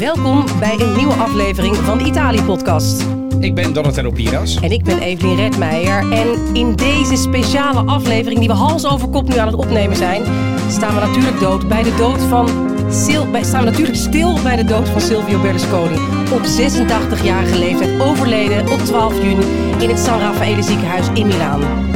Welkom bij een nieuwe aflevering van de Italië-podcast. Ik ben Donatello Piras. En ik ben Evelien Redmeijer. En in deze speciale aflevering, die we hals over kop nu aan het opnemen zijn, staan we natuurlijk dood bij de dood van Sil bij, staan we natuurlijk stil bij de dood van Silvio Berlusconi. Op 86-jarige leeftijd overleden op 12 juni in het San Raffaele ziekenhuis in Milaan.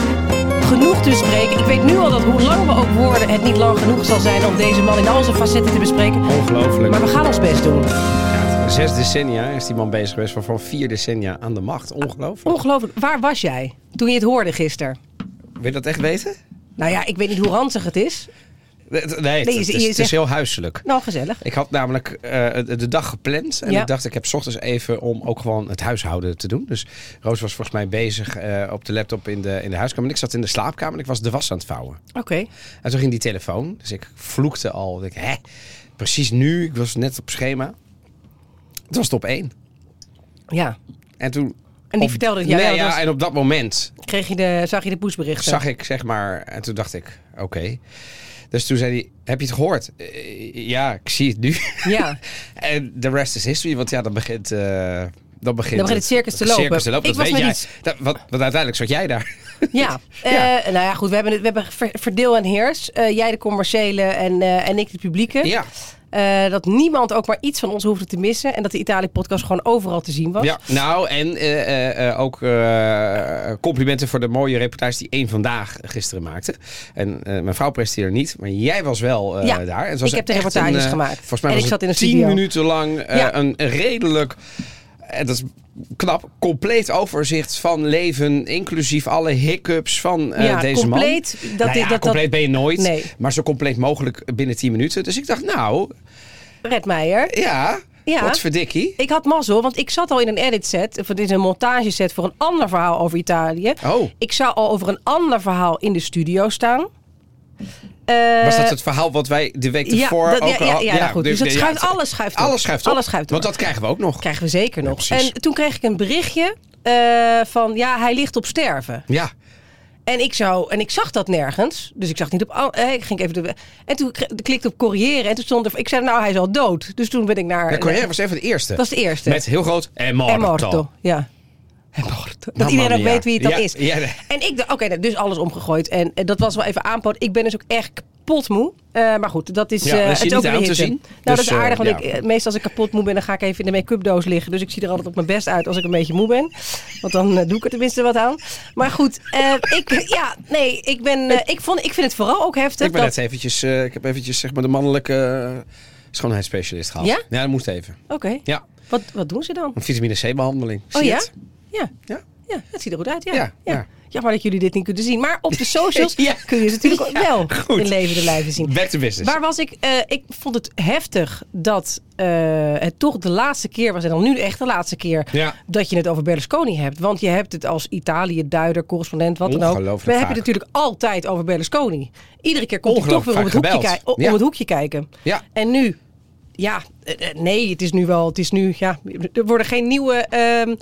Genoeg te bespreken. Ik weet nu al dat hoe lang we ook worden, het niet lang genoeg zal zijn om deze man in al zijn facetten te bespreken. Ongelooflijk. Maar we gaan ons best doen. Ja, zes decennia is die man bezig geweest, waarvan vier decennia aan de macht. Ongelooflijk. Ongelooflijk. Waar was jij toen je het hoorde gisteren? Wil je dat echt weten? Nou ja, ik weet niet hoe ranzig het is. Nee, het, je- is, het heel huiselijk. Nou, gezellig. Ik had namelijk eh, de dag gepland. En Ja. ik dacht, ik heb 's ochtends even om ook gewoon het huishouden te doen. Dus Roos was volgens mij bezig eh, op de laptop in de, in de huiskamer. En ik zat in de slaapkamer en ik was de was aan het vouwen. Oké. En toen ging die telefoon. Dus ik vloekte al. Ik, hè? Precies nu. Ik was net op schema. Het was top 1. Ja. En toen... En die op- vertelde het jou. Nee, ja, was- en op dat moment kreeg je de, zag je de poesberichten? zag ik, zeg maar, en toen dacht ik, oké. Dus toen zei hij, heb je het gehoord? "Eh, ja, ik zie het nu. Ja. en de rest is history, want ja, dan begint... eh, dan begint, Dan begint het circus te lopen. circus te lopen. Ik Dat was weet jij. iets- Dat, wat, wat uiteindelijk zat jij daar. Ja. Eh, nou ja, goed. We hebben, het, we hebben ver- verdeel en heers. Eh, jij de commerciële en, eh, en ik de publieke. ja. Eh, dat niemand ook maar iets van ons hoefde te missen. En dat de Italië-podcast gewoon overal te zien was. ja, nou, en eh, eh, ook complimenten voor de mooie reportage die één vandaag gisteren maakte. En mijn vrouw presenteerde niet, maar jij was wel Ja, daar. En ik heb de reportages een, gemaakt. Volgens mij En was ik zat in de tien studio. minuten lang Ja. een redelijk... En dat is knap. Compleet overzicht van leven, inclusief alle hiccups van eh, Ja, deze compleet, man. dat Nou ja, dat- compleet dat- ben je nooit, Nee. maar zo compleet mogelijk binnen 10 minuten. Dus ik dacht, nou, Redmeijer. ja, Ja. wat verdikkie. Ik had mazzel, want ik zat al in een edit set. Of het is een montage set voor een ander verhaal over Italië. Oh. Ik zou al over een ander verhaal in de studio staan. Eh, Was dat het verhaal wat wij de week ja, ervoor dat- ja, ook ja, al- ja, nou goed. Dus dat ja, schuift- het- alles schuift op. Alles schuift op. Alles schuift op. Want dat krijgen we ook nog. krijgen we zeker nog. en toen kreeg ik een berichtje eh, van ja, hij ligt op sterven. Ja. En ik zou en ik zag dat nergens. Dus ik zag niet op. oh, ik ging even de. En toen klikte op corriëren en toen stond er. Ik zei nou hij is al dood. Dus toen ben ik naar. De Corriere was even de eerste. Dat is de eerste. Met heel groot en morto. En morto. Ja. En morto. Dat iedereen ook weet wie het dan Ja, is. ja, nee. En ik dacht, oké, nou, dus alles omgegooid. En, eh, dat was wel even aanpoot. Ik ben dus ook echt kapot moe. Eh, maar goed, dat is, Ja, eh is het ook aan de te zien. Nou, Dus, dat is aardig, eh, want ja. ik, meestal als ik kapot moe ben, dan ga ik even in de make-up doos liggen. Dus ik zie er altijd op mijn best uit als ik een beetje moe ben. Want dan doe ik er tenminste wat aan. Maar goed, ik, ja, nee, ik ben, ik, vond, ik vind het vooral ook heftig. Ik ben dat, net eventjes, ik heb eventjes zeg maar de mannelijke schoonheidsspecialist gehaald. Ja? Ja, dat moest even. Oké, Ja, wat, wat doen ze dan? een vitamine C behandeling. Oh ja? Ja. Ja. Ja, het ziet er goed uit, ja. Ja, ja. Ja. Jammer dat jullie dit niet kunnen zien. Maar op de socials Ja. kun je ze natuurlijk Ja, wel goed. in levende lijven zien. Back to business. Waar was ik? Eh, ik vond het heftig dat eh, het toch de laatste keer was. En dan nu echt de laatste keer. Ja. Dat je het over Berlusconi hebt. Want je hebt het als Italië-duider, correspondent, wat dan ook. We hebben het natuurlijk altijd over Berlusconi. Iedere keer komt hij toch weer om het, hoekje, gebeld. ki- om het hoekje kijken. Ja. En nu, ja, eh, nee, het is nu wel, het is nu, ja, er worden geen nieuwe ehm,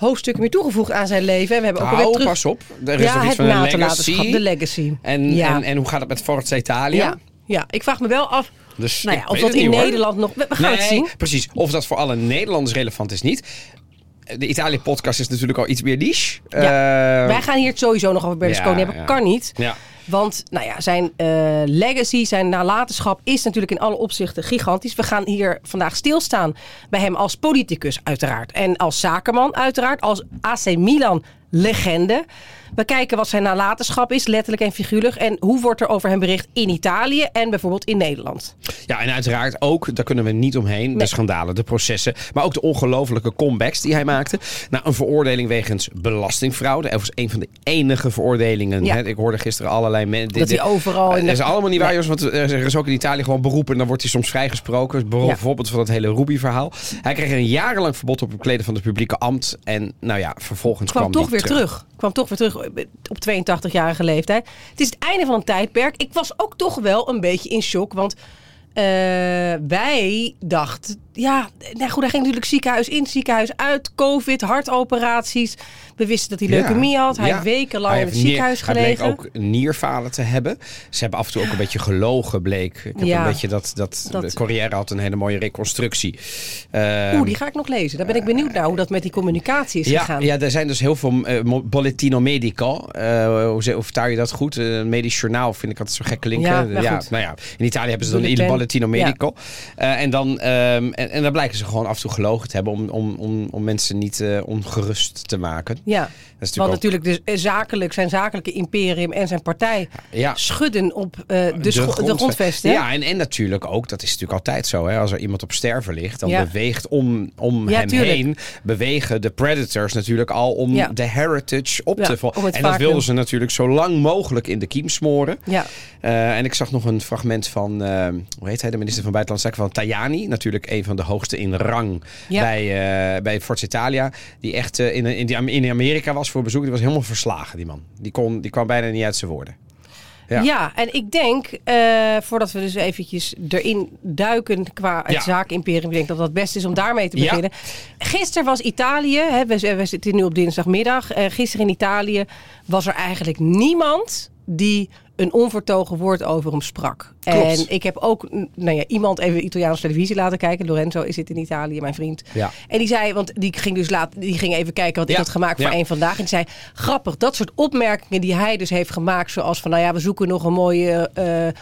hoofdstukken meer toegevoegd aan zijn leven. En we hebben ook Nou, terug... pas op. Er is ja, nog iets van een legacy. de legacy. En, ja. en, en hoe gaat het met Forza Italia? ja. ja, ik vraag me wel af, Dus nou ja, of dat in niet, hoor. Nederland nog... We, we gaan nee, het zien. precies. Of dat voor alle Nederlanders relevant is niet. De Italië-podcast is natuurlijk al iets meer niche. Ja. Eh, Wij gaan hier het sowieso nog over Berlusconi ja, hebben. ja. Kan niet. Want nou ja, zijn eh, legacy, zijn nalatenschap is natuurlijk in alle opzichten gigantisch. We gaan hier vandaag stilstaan bij hem als politicus uiteraard. En als zakenman uiteraard. Als AC Milan legende. We kijken wat zijn nalatenschap is, letterlijk en figuurlijk. En hoe wordt er over hem bericht in Italië en bijvoorbeeld in Nederland. Ja, en uiteraard ook, daar kunnen we niet omheen, de schandalen, de processen. Maar ook de ongelofelijke comebacks die hij maakte. Nou, een veroordeling wegens belastingfraude. Dat was een van de enige veroordelingen. Ja. Hè. Ik hoorde gisteren allerlei mensen... Dat hij overal in Dat de- is allemaal niet waar, jongens. Want er is ook in Italië gewoon beroepen. En dan wordt hij soms vrijgesproken. Bijvoorbeeld van dat hele Ruby-verhaal. Hij kreeg een jarenlang verbod op het bekleden van het publieke ambt. En nou ja, vervolgens kwam, kwam, toch weer terug. Kwam toch weer terug op 82-jarige leeftijd. Het is het einde van een tijdperk. Ik was ook toch wel een beetje in shock. Want eh, wij dachten... Ja, nou goed, hij ging natuurlijk ziekenhuis in, ziekenhuis uit. Covid, hartoperaties. We wisten dat hij leukemie had. Hij Ja. heeft wekenlang Hij in het ziekenhuis gelegen. Hij bleek ook nierfalen te hebben. Ze hebben af en toe ook een beetje gelogen, bleek. Ik heb Ja. een beetje dat... dat, Dat- Corriere had een hele mooie reconstructie. Ehm, Oeh, die ga ik nog lezen. Daar ben ik benieuwd naar hoe dat met die communicatie is ja, gegaan. ja, er zijn dus heel veel bollettino medico. Eh, hoe, hoe vertaal je dat goed? Een medisch journaal vind ik altijd zo gek klinken. Ja, nou goed. nou ja, in Italië hebben ze dan il bollettino Ja. medico. En, dan, ehm, en, en dan blijken ze gewoon af en toe gelogen te hebben om, om, om, om mensen niet ongerust te maken. Ja, Dat want natuurlijk dus eh, zakelijk, zijn zakelijke imperium en zijn partij ja, schudden op eh, de, de. Ja, en, en natuurlijk ook, dat is natuurlijk altijd zo. Hè, als er iemand op sterven ligt, dan Ja. beweegt om, om Ja, hem tuurlijk. heen, bewegen de predators natuurlijk al om de heritage op te volgen. En dat wilden ze natuurlijk zo lang mogelijk in de kiem smoren. Ja. Eh, en ik zag nog een fragment van, hoe heet hij, de minister van Buitenlandse Zaken, van Tajani. Natuurlijk een van de hoogste in rang bij, bij Forza Italia. Die echt in, in, die- in Amerika was voor bezoek. Die was helemaal verslagen, die man. Die, kon, die kwam bijna niet uit zijn woorden. Ja. Ja. en ik denk, eh, voordat we dus eventjes erin duiken qua het Ja. zaakimperie, ik denk dat dat het beste is om daarmee te Ja. beginnen. Gisteren was Italië, hè, we, we zitten nu op dinsdagmiddag, eh, gisteren in Italië was er eigenlijk niemand die een onvertogen woord over hem sprak. Klopt. En ik heb ook nou ja, iemand even Italiaanse televisie laten kijken. Lorenzo is zit in Italië, mijn vriend. Ja. En die zei, want die ging dus laat, die ging even kijken wat ik Ja, had gemaakt voor één vandaag. En die zei, grappig, dat soort opmerkingen die hij dus heeft gemaakt, zoals van, nou ja, we zoeken nog een mooie eh, eh,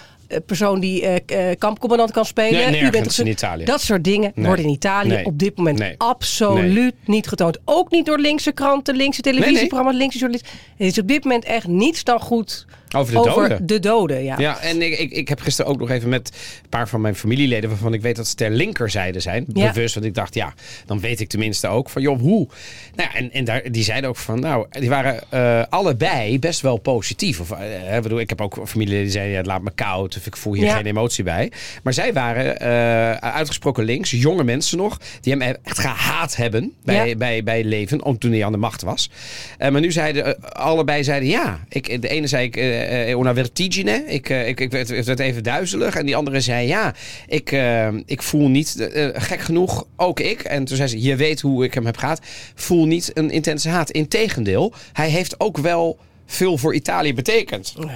persoon die eh, kampcommandant kan spelen. Nee, U bent nergens toch- in Italië. Dat soort dingen Nee. worden in Italië Nee. op dit moment Nee. absoluut niet getoond. Ook niet door linkse kranten, linkse televisieprogramma's, linkse journalisten. Het is op dit moment echt niets dan goed Over de over doden. de doden. Ja. Ja, en ik, ik, ik heb gisteren ook nog even met een paar van mijn familieleden... waarvan ik weet dat ze ter linkerzijde zijn. Ja. Bewust, want ik dacht, ja, dan weet ik tenminste ook van... joh, hoe? Nou ja, en, en daar, die zeiden ook van, nou, die waren eh, allebei best wel positief. Of, eh, ik bedoel, ik heb ook familieleden die zeiden, ja, het laat me koud... of ik voel hier Ja. geen emotie bij. Maar zij waren eh, uitgesproken links, jonge mensen nog... die hem echt gehaat hebben bij, Ja. bij, bij leven, om toen hij aan de macht was. Maar nu zeiden allebei zeiden ja. Ik, de ene zei ik eh, eh, una vertigine. Ik, eh, ik, werd, even duizelig. En die andere zei ja. Ik, eh, ik voel niet gek genoeg. Ook ik. En toen zei ze je weet hoe ik hem heb gehad. Voel niet een intense haat. Integendeel, hij heeft ook wel veel voor Italië.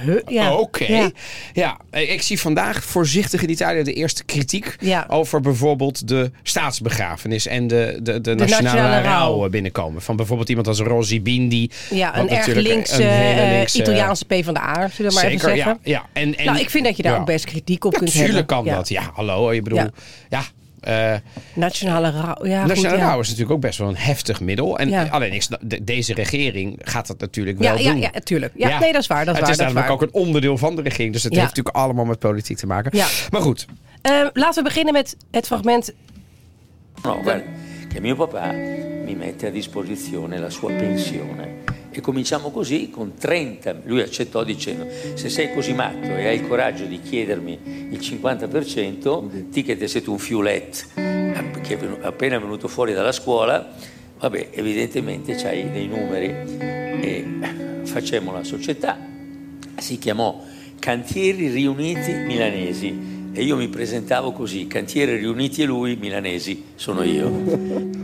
Huh, ja. Oké. Ja. Ja. eh, ik zie vandaag voorzichtig in Italië de eerste kritiek Ja. over bijvoorbeeld de staatsbegrafenis en de, de, de, nationale, nationale rouw binnenkomen. Van bijvoorbeeld iemand als Rosi Bindi. Ja, een erg linkse, een eh, linkse- Italiaanse P van de A, zullen we maar Zeker, even zeggen. ja. ja. En, en, nou, ik vind dat je daar ook best kritiek op kunt hebben. kan Ja. dat. Ja, hallo. Je bedoel, Ja. Eh, Nationale rouw. Ja, goed, nationale ja. rouw is natuurlijk ook best wel een heftig middel. En Ja. alleen, ik, sna- de- deze regering gaat dat natuurlijk wel Ja, ja, doen. ja, tuurlijk. Ja, nee, dat is waar. Dat is het waar, is dat namelijk waar. ook een onderdeel van de regering. Dus het Ja. heeft natuurlijk allemaal met politiek te maken. Ja. Maar goed. Eh, laten we beginnen met het fragment. No, guarda, che mio papà mi mette a disposizione la sua pensione. E cominciamo così con 30. Lui accettò dicendo: Se sei così matto e hai il coraggio di chiedermi il 50%, ti che te sei un fiulet che è appena venuto fuori dalla scuola, vabbè, evidentemente c'hai dei numeri e facemmo la società. Si chiamò Cantieri Riuniti Milanesi e io mi presentavo così, Cantieri Riuniti e lui, Milanesi sono io.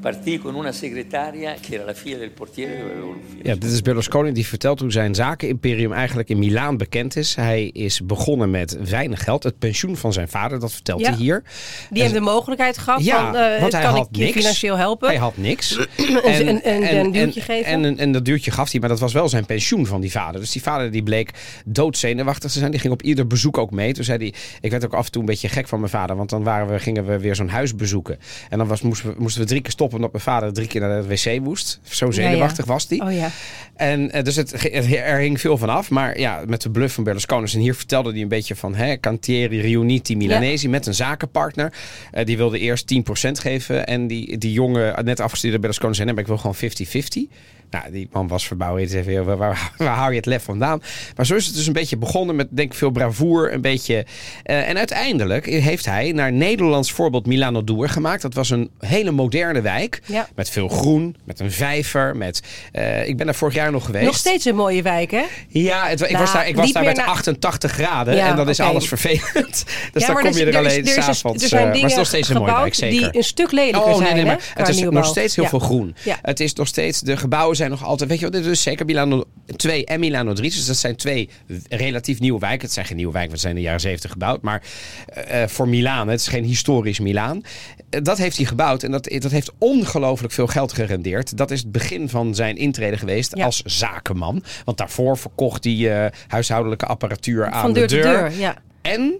Partì con una segretaria che era la figlia del portiere dove avevo l'ufficio. Ja, dit is Berlusconi die vertelt hoe zijn zakenimperium eigenlijk in Milaan bekend is. Hij is begonnen met weinig geld. Het pensioen van zijn vader, dat vertelt Ja. hij hier. Die heeft de mogelijkheid gehad Ja, van, eh, want hij kan had ik je niks. financieel helpen? Hij had niks. een- een- een duwtje en, geven. En, en, en dat duwtje gaf hij, maar dat was wel zijn pensioen van die vader. Dus die vader die bleek doodzenuwachtig te zijn. Die ging op ieder bezoek ook mee. Toen zei hij, ik werd ook af en toe een beetje gek van mijn vader. Want dan waren we, gingen we weer zo'n huis bezoeken. En dan was, moesten, we, moesten we drie keer stoppen omdat mijn vader drie keer naar de wc moest. Zo zenuwachtig was hij. Oh ja. En eh, dus het, er hing veel van af. Maar ja, met de bluff van Berlusconi. En hier vertelde hij een beetje van hè, Cantieri Riuniti Milanesi met een zakenpartner. Eh, die wilde eerst 10% geven. En die, die jongen, net afgestudeerde Berlusconi, zei: nee, maar ik wil gewoon 50-50. Nou, die man was. Hij zei, "Joh, waar, waar, waar hou je het lef vandaan? Maar zo is het dus een beetje begonnen met, denk ik, veel bravoer. Een beetje. eh, en uiteindelijk heeft hij naar Nederlands voorbeeld Milano Doer gemaakt. Dat was een hele moderne wijk. Ja. Met veel groen, met een vijver. Met, eh, ik ben daar vorig jaar nog geweest. Nog steeds een mooie wijk, hè? Ja, het, ik Nou, was daar, ik was daar met naar- 88 graden. Ja, en dan is alles vervelend. dus ja, dan kom je er, er alleen s'avonds. er zijn eh, maar dingen het is nog steeds een mooie wijk, zeker. die een stuk lelijker Oh nee, zijn, nee, maar het is nog steeds heel veel groen. Ja. Het is nog steeds, de gebouwen zijn nog altijd, weet je wat, dit is zeker Milano 2 en Milano 3. Dus dat zijn twee relatief nieuwe wijken. Het zijn geen nieuwe wijken, want ze zijn in de jaren 70 gebouwd. Maar eh, voor Milaan, het is geen historisch Milaan. Eh, dat heeft hij gebouwd en dat, dat heeft ongelooflijk veel geld gerendeerd. Dat is het begin van zijn intrede geweest Ja. als zakenman. Want daarvoor verkocht hij eh, huishoudelijke apparatuur aan deur de deur, ja. En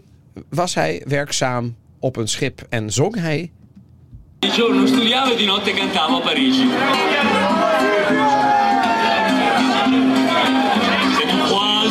was hij werkzaam op een schip en zong hij Di giorno studiavo e di notte cantavo a Parigi. C'est du croise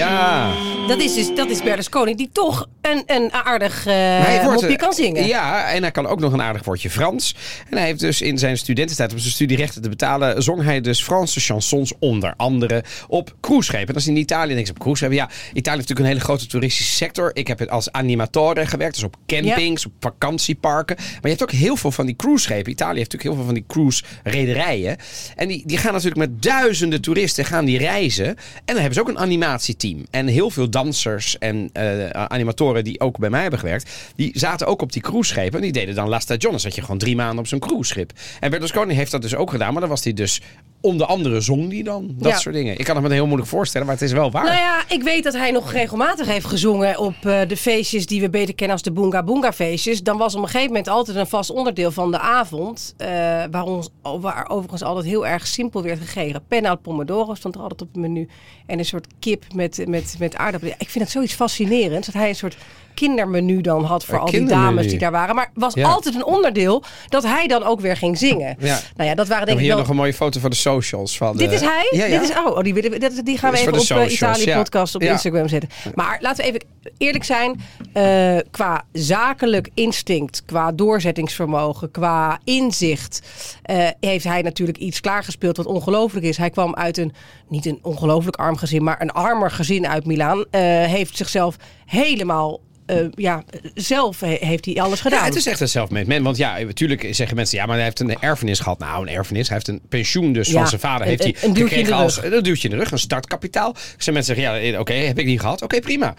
Yeah. Dat is, dus, dat is Berlusconi, die toch een, een aardig eh Hij wordt, mopje eh, kan zingen. Ja, en hij kan ook nog een aardig woordje Frans. En hij heeft dus in zijn studententijd, om zijn studierechten te betalen, zong hij dus Franse chansons onder andere op cruiseschepen. En als je in Italië denkt op cruiseschepen, ja, Italië heeft natuurlijk een hele grote toeristische sector. Ik heb het als animatore gewerkt, dus op campings, op vakantieparken. Maar je hebt ook heel veel van die cruiseschepen. Italië heeft natuurlijk heel veel van die cruise-rederijen. En die, die gaan natuurlijk met duizenden toeristen gaan die reizen. En dan hebben ze ook een animatieteam. En heel veel dansers en eh, animatoren die ook bij mij hebben gewerkt, die zaten ook op die cruiseschepen. En die deden dan La Stagione. Dan zat je gewoon drie maanden op zo'n cruiseschip. En Berlusconi heeft dat dus ook gedaan. Maar dan was hij dus onder andere zong die dan. Dat Ja. soort dingen. Ik kan het me heel moeilijk voorstellen, maar het is wel waar. Nou ja, ik weet dat hij nog regelmatig heeft gezongen op eh, de feestjes die we beter kennen als de Boonga Boonga feestjes. Dan was op een gegeven moment altijd een vast onderdeel van de avond. eh, waar, ons, waar overigens altijd heel erg simpel werd gegeten. Penna pomodoro stond er altijd op het menu. En een soort kip met, met, met aardappelen. Ik vind het zoiets fascinerends dat hij een soort kindermenu dan had voor Een al die dames die daar waren. Maar was Ja. altijd een onderdeel dat hij dan ook weer ging zingen. Ja. Nou ja, dat waren denk ik hier wel... nog een mooie foto van de socials. Van Dit de- is hij? Ja, ja. Dit is, oh, oh, die, willen we- dat- die gaan we even op socials, Italië podcast op. Instagram zetten. Maar laten we even eerlijk zijn. eh, qua zakelijk instinct, qua doorzettingsvermogen, qua inzicht... eh, heeft hij natuurlijk iets klaargespeeld wat ongelooflijk is. Hij kwam uit een, niet een ongelooflijk arm gezin... maar een armer gezin uit Milaan. Eh, heeft zichzelf helemaal... eh, ja, zelf he- heeft hij alles gedaan. Ja, het is echt een self-made man. Want ja, natuurlijk zeggen mensen, ja, maar hij heeft een erfenis gehad. Nou, een erfenis. Hij heeft een pensioen dus Ja, van zijn vader. een- heeft hij een- een duwtje in de gekregen als rug. een duwtje in de rug, een startkapitaal. Zijn mensen zeggen, ja, oké, heb ik niet gehad. Oké, prima.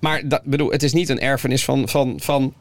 Maar dat, bedoel, het is niet een erfenis van, van, van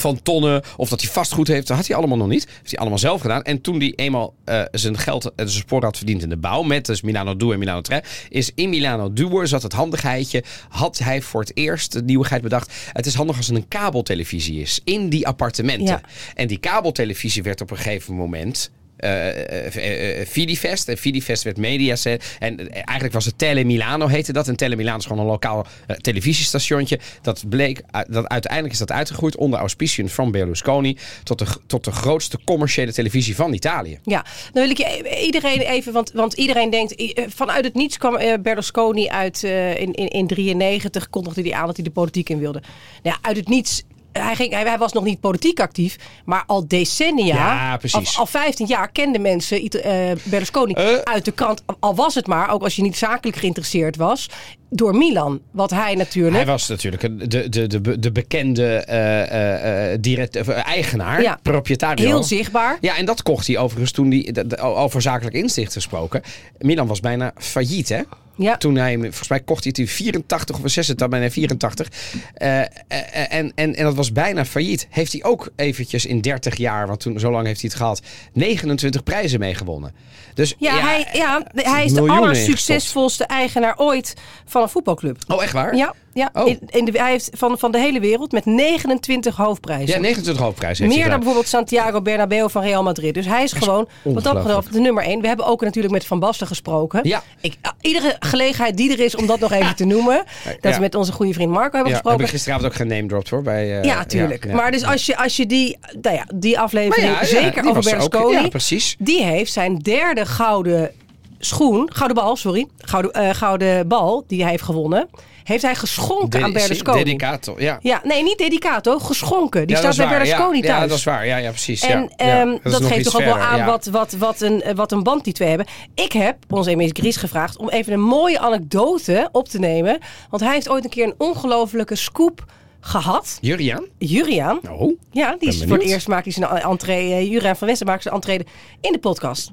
van tonnen of dat hij vastgoed heeft. Dat had hij allemaal nog niet. heeft hij allemaal zelf gedaan. En toen hij eenmaal eh, zijn geld en zijn spoor had verdiend in de bouw... met dus Milano Duo en Milano Tre... is in Milano Duo zat het handigheidje... had hij voor het eerst de nieuwigheid bedacht... het is handig als er een kabeltelevisie is in die appartementen. Ja. En die kabeltelevisie werd op een gegeven moment... eh, eh, Vidifest. En Vidifest werd Mediaset. En eh, eigenlijk was het Tele Milano heette dat. En Tele Milano is gewoon een lokaal televisiestationtje. Dat bleek, dat uiteindelijk is dat uitgegroeid onder auspiciën van Berlusconi. Tot de, tot de grootste commerciële televisie van Italië. Ja, dan wil ik je e- iedereen even, want, want iedereen denkt, vanuit het niets kwam Berlusconi uit in, in, in 93, kondigde hij aan dat hij de politiek in wilde. Nou ja, uit het niets. Hij, ging, hij, hij was nog niet politiek actief, maar al decennia, Ja. Al, al 15 jaar kenden mensen Ita- eh, Berlusconi Eh. uit de krant. Al was het maar, ook als je niet zakelijk geïnteresseerd was, door Milan. Wat hij natuurlijk. Hij was natuurlijk de, de, de, de bekende eh, direct, eigenaar, Ja. proprietario. heel zichtbaar. Ja, en dat kocht hij overigens toen hij, over zakelijk inzicht gesproken. Milan was bijna failliet, hè? Ja. Toen hij, volgens mij kocht hij het in 84 of 86, bijna 84. Eh, eh, en, en, en dat was bijna failliet. Heeft hij ook eventjes in 30 jaar, want toen, zo lang heeft hij het gehad, 29 prijzen meegewonnen. Dus Ja, hij, ja, hij is de allersuccesvolste eigenaar ooit van een voetbalclub. Oh, echt waar? Ja. Ja. Oh. In, in de, hij heeft van, van de hele wereld met 29 hoofdprijzen. Ja, 29 hoofdprijs heeft Meer dan gedaan. bijvoorbeeld Santiago Bernabeu van Real Madrid. Dus hij is gewoon, wat dat betreft, de nummer 1. We hebben ook natuurlijk met Van Basten gesproken. Ja. Ik, iedere gelegenheid die er is om dat nog even te noemen. Dat Ja. we met onze goede vriend Marco hebben Ja, heb gesproken. ik gisteravond ook gename dropped hoor. Bij, eh, Ja, tuurlijk. ja. Maar dus als je, als je die, nou ja, die aflevering, zeker die over er. Berlusconi, Ja, precies. die heeft zijn derde gouden schoen, gouden bal, sorry, gouden, eh, gouden bal die hij heeft gewonnen, heeft hij geschonken aan Berlusconi. Dedicato, ja. Ja, nee, niet dedicato, geschonken. Die Ja, staat bij waar, Berlusconi ja. thuis. Ja, dat is waar. Ja, ja precies. En ehm, dat, geeft toch ook wel aan wat, wat, wat, een, wat een band die twee hebben. Ik heb onze Emis Gries gevraagd om even een mooie anekdote op te nemen. Want hij heeft ooit een keer een ongelofelijke scoop gehad. Juriaan? Juriaan. Oh. Ja, die is voor het eerst maakt hij zijn entree. eh, Juriaan van Westen maakt zijn entree in de podcast.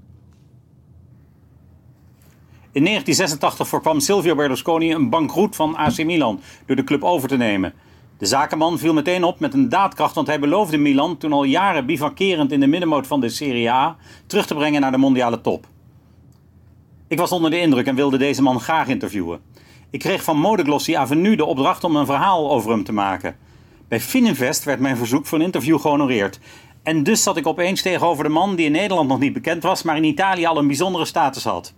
In 1986 voorkwam Silvio Berlusconi een bankroet van AC Milan door de club over te nemen. De zakenman viel meteen op met een daadkracht, want hij beloofde Milan, toen al jaren bivakkerend in de middenmoot van de Serie A, terug te brengen naar de mondiale top. Ik was onder de indruk en wilde deze man graag interviewen. Ik kreeg van Modeglossy Avenue de opdracht om een verhaal over hem te maken. Bij Fininvest werd mijn verzoek voor een interview gehonoreerd. En dus zat ik opeens tegenover de man die in Nederland nog niet bekend was, maar in Italië al een bijzondere status had.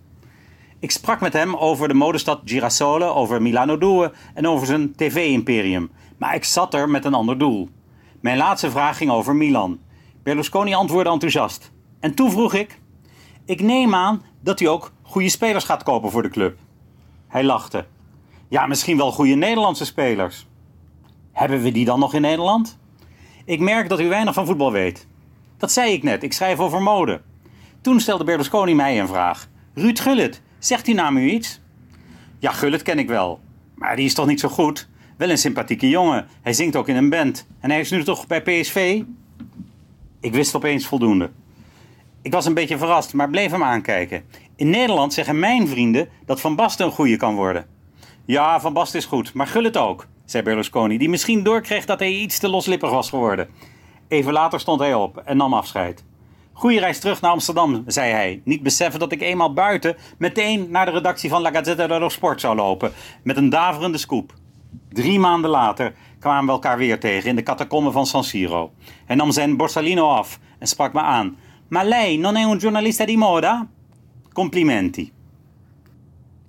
Ik sprak met hem over de modestad Girasole, over Milano Due en over zijn tv-imperium. Maar ik zat er met een ander doel. Mijn laatste vraag ging over Milan. Berlusconi antwoordde enthousiast. En toen vroeg ik: Ik neem aan dat u ook goede spelers gaat kopen voor de club. Hij lachte. Ja, misschien wel goede Nederlandse spelers. Hebben we die dan nog in Nederland? Ik merk dat u weinig van voetbal weet. Dat zei ik net, ik schrijf over mode. Toen stelde Berlusconi mij een vraag. Ruud Gullit, zegt die naam u iets? Ja, Gullit ken ik wel. Maar die is toch niet zo goed? Wel een sympathieke jongen. Hij zingt ook in een band. En hij is nu toch bij PSV? Ik wist opeens voldoende. Ik was een beetje verrast, maar bleef hem aankijken. In Nederland zeggen mijn vrienden dat Van Basten een goeie kan worden. Ja, Van Basten is goed, maar Gullit ook, zei Berlusconi, die misschien doorkreeg dat hij iets te loslippig was geworden. Even later stond hij op en nam afscheid. Goeie reis terug naar Amsterdam, zei hij. Niet beseffen dat ik eenmaal buiten meteen naar de redactie van La Gazzetta dello Sport zou lopen. Met een daverende scoop. Drie maanden later kwamen we elkaar weer tegen in de catacomben van San Siro. Hij nam zijn borsalino af en sprak me aan. Ma lei non è un giornalista di moda? Complimenti.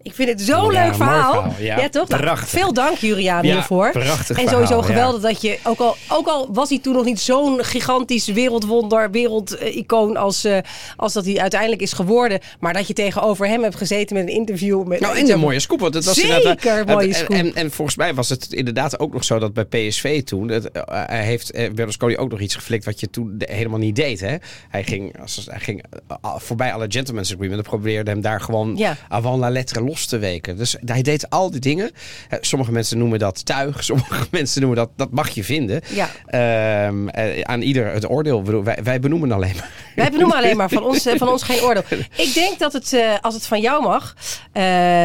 Ik vind het zo'n Ja, leuk verhaal. verhaal, ja. toch? Nou, Prachtig. veel dank Juriaan Ja, hiervoor. prachtig En sowieso verhaal, geweldig dat je, ook al, ook al was hij toen nog niet zo'n gigantisch wereldwonder, wereldicoon als, eh, als dat hij uiteindelijk is geworden. Maar dat je tegenover hem hebt gezeten met een interview. Met, Nou, en een mooie scoop. Want het was Zeker inderdaad, een mooie scoop. En, en, volgens mij was het inderdaad ook nog zo dat bij PSV toen... Het, eh, hij heeft eh, Berlusconi ook nog iets geflikt wat je toen helemaal niet deed. Hè? Hij ging, als, hij ging voorbij alle gentleman's agreement en probeerde hem daar gewoon Ja. avant la lettre los te weken. Dus hij deed al die dingen. Eh, Sommige mensen noemen dat tuig. Sommige mensen noemen dat, dat mag je vinden. Ja. Eh, aan ieder het oordeel. Wij, wij benoemen alleen maar. Wij benoemen alleen maar van ons, eh, van ons geen oordeel. Ik denk dat het, als het van jou mag,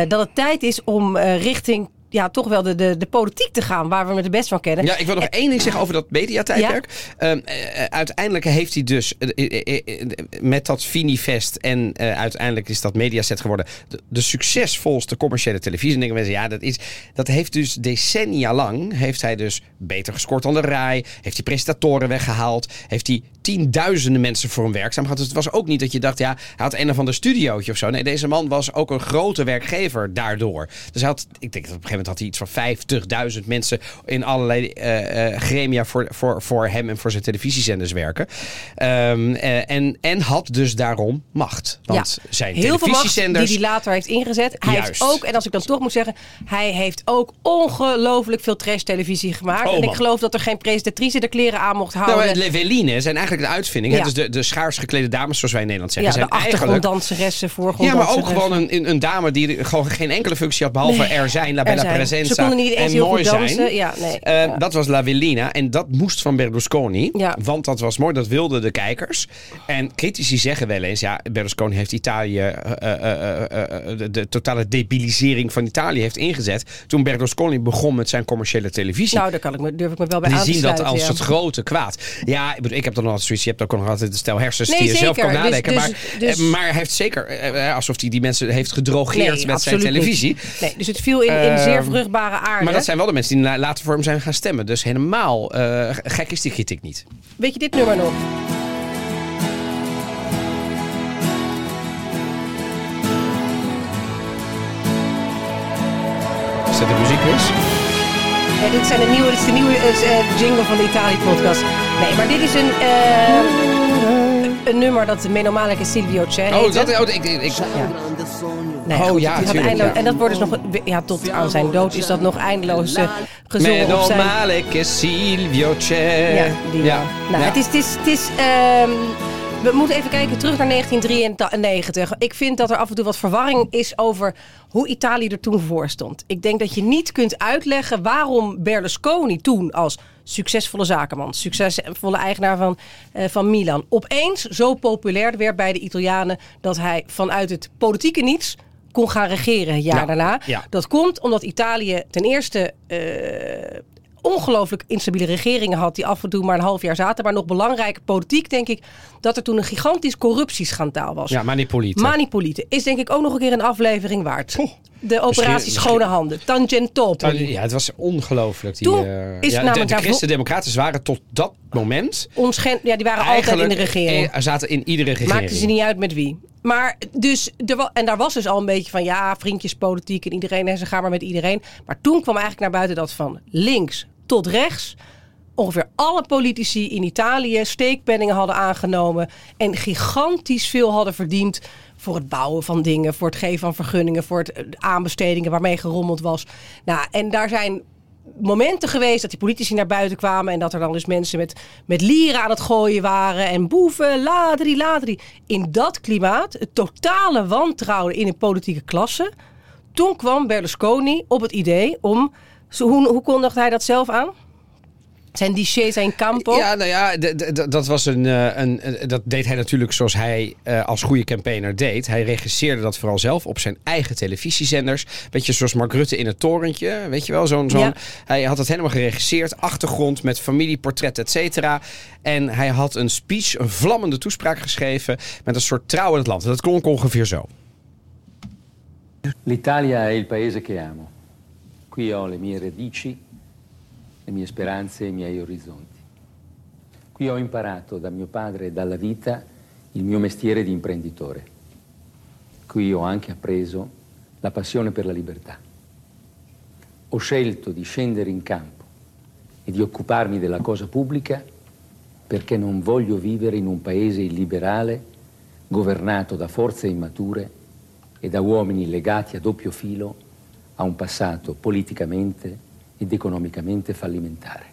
dat het tijd is om richting ja, toch wel de, de, de politiek te gaan, waar we het het best van kennen. Ja, ik wil nog één ding zeggen over dat mediatijdperk. Ehm, eh, uiteindelijk heeft hij dus eh, eh, eh, eh, met dat Finifest en eh, uiteindelijk is dat Mediaset geworden de, de succesvolste commerciële televisie. En denken mensen, ja, dat, is, dat heeft dus decennia lang heeft hij dus beter gescoord dan de RAI. Heeft hij presentatoren weggehaald. Heeft hij tienduizenden mensen voor hem werkzaam gehad. Dus het was ook niet dat je dacht, ja, hij had een of ander studiootje of zo. Nee, deze man was ook een grote werkgever daardoor. Dus hij had, ik denk dat op een gegeven moment had hij iets van 50.000 mensen in allerlei eh, eh, gremia voor, voor, voor hem en voor zijn televisiezenders werken. Ehm, eh, en, en had dus daarom macht. Want zijn heel veel die televisiezenders... hij later heeft ingezet. Hij Juist. heeft ook, en als ik dan toch moet zeggen, hij heeft ook ongelooflijk veel trash televisie gemaakt. Oh, en ik geloof dat er geen presentatrice de kleren aan mocht houden. Nou, Leveline zijn eigenlijk een uitvinding. Ja. Dus de, de schaars geklede dames, zoals wij in Nederland ja, zeggen. de zijn eigenlijk achtergronddanseressen, Ja, maar ook gewoon een, een, dame die gewoon geen enkele functie had. Behalve Nee, er zijn, la bella zijn. presenza. Ze konden niet eens en heel mooi goed dansen. zijn. Ja, nee. Eh, Ja. Dat was La Vellina. En dat moest van Berlusconi. Ja. Want dat was mooi. Dat wilden de kijkers. En critici zeggen wel eens... Ja, Berlusconi heeft Italië... eh, eh, de, de totale debilisering van Italië heeft ingezet. Toen Berlusconi begon met zijn commerciële televisie. Nou, daar kan ik me, durf ik me wel bij aan te zien dat als het grote kwaad. Ja, ik, bedoel, ik heb dan nog altijd zoiets. Je hebt ook nog altijd een stel hersens Nee, die je zelf kan Dus- nadenken. dus- maar, dus- maar hij heeft zeker, alsof hij die mensen heeft gedrogeerd Nee, met zijn televisie. niet. Nee, dus het viel in, in zeer zeer vruchtbare aarde. Maar dat zijn wel de mensen die na- later voor hem zijn gaan stemmen. Dus helemaal eh, gek is die kritiek niet. Weet je dit nummer nog? Is dat de muziekquiz? Ja, dit, zijn de nieuwe, dit is de nieuwe eh, eh, jingle van de Italië-podcast. Nee, maar dit is een, een nummer dat Meno Malik en Silvio C'è Oh, dat, oh ik, ik, ik- Nee, Oh, goed, ja, tuurlijk, eindeloos- ja. En dat wordt dus nog, ja, tot aan zijn dood is dat nog eindeloos eh, gezongen op Meno zijn... Malik e Silvio c'è. Ja, die ja. Nou, Ja. het is, het is, het is ehm, we moeten even kijken terug naar 1993. Ik vind dat er af en toe wat verwarring is over hoe Italië er toen voor stond. Ik denk dat je niet kunt uitleggen waarom Berlusconi toen als succesvolle zakenman, succesvolle eigenaar van, eh, van Milan, opeens zo populair werd bij de Italianen dat hij vanuit het politieke niets kon gaan regeren het jaar Ja, daarna. ja. Dat komt omdat Italië ten eerste eh, ongelooflijk instabiele regeringen had die af en toe maar een half jaar zaten. Maar nog belangrijker politiek denk ik dat er toen een gigantisch corruptieschandaal was. Ja, is denk ik ook nog een keer een aflevering waard. De operatie Misschien- Schone Handen, Tangentopoli. ja, het was ongelooflijk. Die, Toen eh, is ja, namelijk de, de Christen-Democraten waren tot dat moment Onschen- ja, die waren altijd in de regering. eh, zaten in iedere regering. Maakte ze niet uit met wie. Maar dus, er en daar was dus al een beetje van ja, vriendjespolitiek en iedereen en ze gaan maar met iedereen. Maar toen kwam eigenlijk naar buiten dat van links tot rechts ongeveer alle politici in Italië steekpenningen hadden aangenomen en gigantisch veel hadden verdiend voor het bouwen van dingen, voor het geven van vergunningen, voor het eh, aanbestedingen waarmee gerommeld was. Nou, en daar zijn momenten geweest dat die politici naar buiten kwamen en dat er dan dus mensen met, met lieren aan het gooien waren en boeven, ladri, ladri. In dat klimaat, het totale wantrouwen in de politieke klasse, toen kwam Berlusconi op het idee om, hoe, hoe kondigde hij dat zelf aan? Zijn discesa in campo? Ja, nou ja, dat, was een, eh, een, een- dat deed hij natuurlijk zoals hij eh, als goede campaigner deed. Hij regisseerde dat vooral zelf op zijn eigen televisiezenders. Beetje zoals Mark Rutte in het torentje, weet je wel. Zo'n, zo'n, Ja. Hij had het helemaal geregisseerd, achtergrond met familieportret, et cetera. En hij had een speech, een vlammende toespraak geschreven met een soort trouw in het land. Dat klonk ongeveer zo. L'Italia è il paese che amo. Qui ho le mie radici, le mie speranze e i miei orizzonti. Qui ho imparato da mio padre e dalla vita il mio mestiere di imprenditore. Qui ho anche appreso la passione per la libertà. Ho scelto di scendere in campo e di occuparmi della cosa pubblica perché non voglio vivere in un paese illiberale governato da forze immature e da uomini legati a doppio filo a un passato politicamente ed economicamente fallimentare.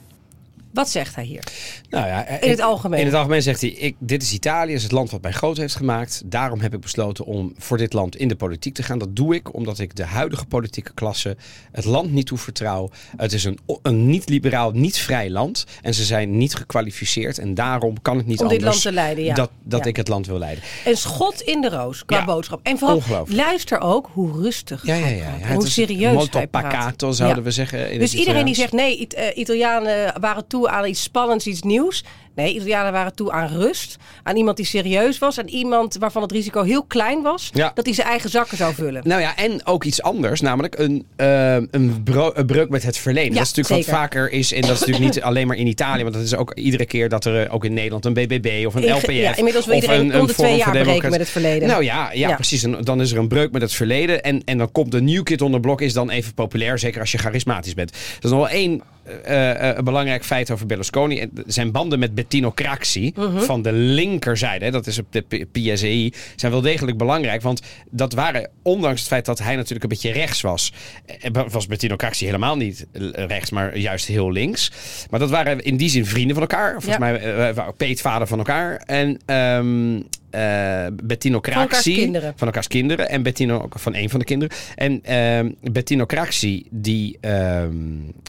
Wat zegt hij hier? Nou ja, In het algemeen. In het algemeen zegt hij: ik, Dit is Italië, is het land wat mij groot heeft gemaakt. Daarom heb ik besloten om voor dit land in de politiek te gaan. Dat doe ik omdat ik de huidige politieke klasse het land niet toevertrouw. Het is een, een niet-liberaal, niet-vrij land. En ze zijn niet gekwalificeerd. En daarom kan het niet Om dit anders land te leiden, ja. dat, dat Ja. ik het land wil leiden. Een schot in de roos qua Ja. boodschap. En vooral luister ook hoe rustig Ja, hij praat. hoe serieus hij praat. pacato, zouden we zeggen. In Dus iedereen die zegt nee, It- eh, Italianen waren toe aan iets spannends, iets nieuws. Nee, Italianen waren toe aan rust. Aan iemand die serieus was. Aan iemand waarvan het risico heel klein was. Ja. Dat hij zijn eigen zakken zou vullen. Nou ja, en ook iets anders, namelijk een, eh, een, breuk met het verleden. Ja, dat is natuurlijk zeker. wat vaker is, en dat is natuurlijk niet alleen maar in Italië, want dat is ook iedere keer dat er eh, ook in Nederland een BBB of een LPF. ja, inmiddels wil iedereen een, om de twee jaar breken met het verleden. Nou ja, ja, Ja. precies. En dan is er een breuk met het verleden. En, en dan komt de new kid on the block is dan even populair, zeker als je charismatisch bent. Er is nog wel één eh, eh, een belangrijk feit over Berlusconi. En Zijn banden met Bettino Craxi Mhm. van de linkerzijde, hè, dat is op de P- PSEI, zijn wel degelijk belangrijk. Want dat waren, ondanks het feit dat hij natuurlijk een beetje rechts was, eh, was Bettino Craxi helemaal niet rechts, maar juist heel links. Maar dat waren in die zin vrienden van elkaar. Volgens Ja. mij waren peetvader van elkaar. En ehm eh, Bettino Craxi. Van elkaars kinderen. En Bettino van een van de kinderen. En ehm, Bettino Craxi, die ehm,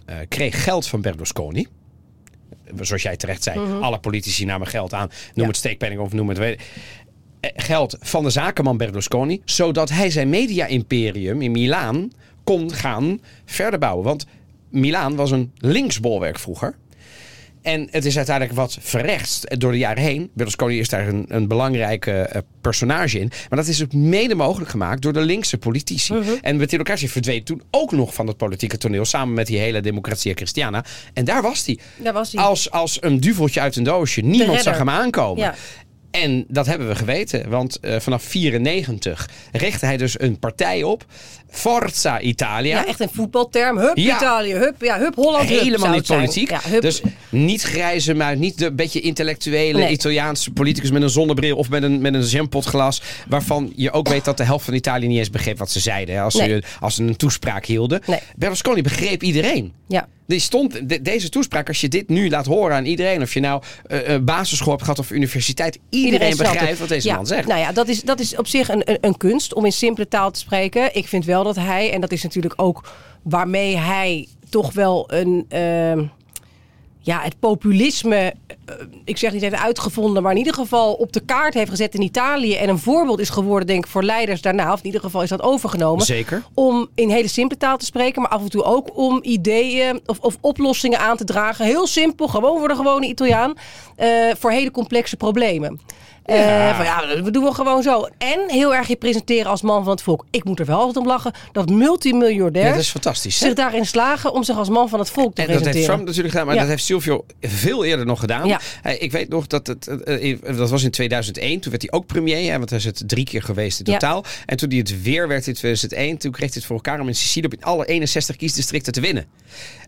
eh, kreeg geld van Berlusconi. Zoals jij terecht zei, alle politici namen geld aan. Noem Mhm. Ja. het steekpenning of noem het... weet- eh, Geld van de zakenman Berlusconi. Zodat hij zijn media-imperium in Milaan kon gaan verder bouwen. Want Milaan was een linksbolwerk vroeger. En het is uiteindelijk wat verrechtst door de jaren heen. Berlusconi is daar een, een belangrijke eh, personage in. Maar dat is ook mede mogelijk gemaakt door de linkse politici. Mhm. En Matteo Cassi verdween toen ook nog van het politieke toneel. Samen met die hele Democratia Christiana. En daar was hij. Daar was hij. Als, als een duveltje uit een doosje. Niemand zag hem aankomen. Ja. En dat hebben we geweten, want eh, vanaf 94 richtte hij dus een partij op. Forza Italia. Ja, echt een voetbalterm. Hup, Ja. Italië. Hup, ja, hup, Holland. hup, Helemaal niet politiek. Ja. Dus niet grijze muid, niet de beetje intellectuele Nee. Italiaanse politicus met een zonnebril of met een, met een jampotglas. Waarvan je ook weet dat de helft van Italië niet eens begreep wat ze zeiden. hè, Als, Nee. ze, als ze een toespraak hielden. Nee. Berlusconi begreep iedereen. ja. Die stond, de- deze toespraak, als je dit nu laat horen aan iedereen, of je nou eh, een basisschool hebt gehad of universiteit, iedereen, begrijpt wat deze Ja, man zegt. Nou ja, dat is, dat is op zich een, een, een kunst om in simpele taal te spreken. Ik vind wel dat hij, en dat is natuurlijk ook waarmee hij toch wel een. ehm, ja, het populisme, eh, ik zeg niet heeft uitgevonden, maar in ieder geval op de kaart heeft gezet in Italië. En een voorbeeld is geworden, denk ik, voor leiders daarna. Of in ieder geval is dat overgenomen. Zeker. Om in hele simpele taal te spreken, maar af en toe ook om ideeën of, of oplossingen aan te dragen. Heel simpel, gewoon voor de gewone Italiaan. eh, voor hele complexe problemen. Eh, van, ja, we doen wel gewoon zo. En heel erg je presenteren als man van het volk. Ik moet er wel altijd om lachen dat Ja, multimiljardair dat is fantastisch. hè? zich daarin slagen om zich als man van het volk te En dat heeft presenteren. Trump natuurlijk gedaan, maar Ja. dat heeft Silvio veel eerder nog gedaan. Ja. Ik weet nog dat het, eh, eh, dat was in 2001, toen werd hij ook premier, hè, want hij is het drie keer geweest in Ja. totaal. En toen hij het weer werd in 2001, toen kreeg hij het voor elkaar om in Sicilië op in alle 61 kiesdistricten te winnen.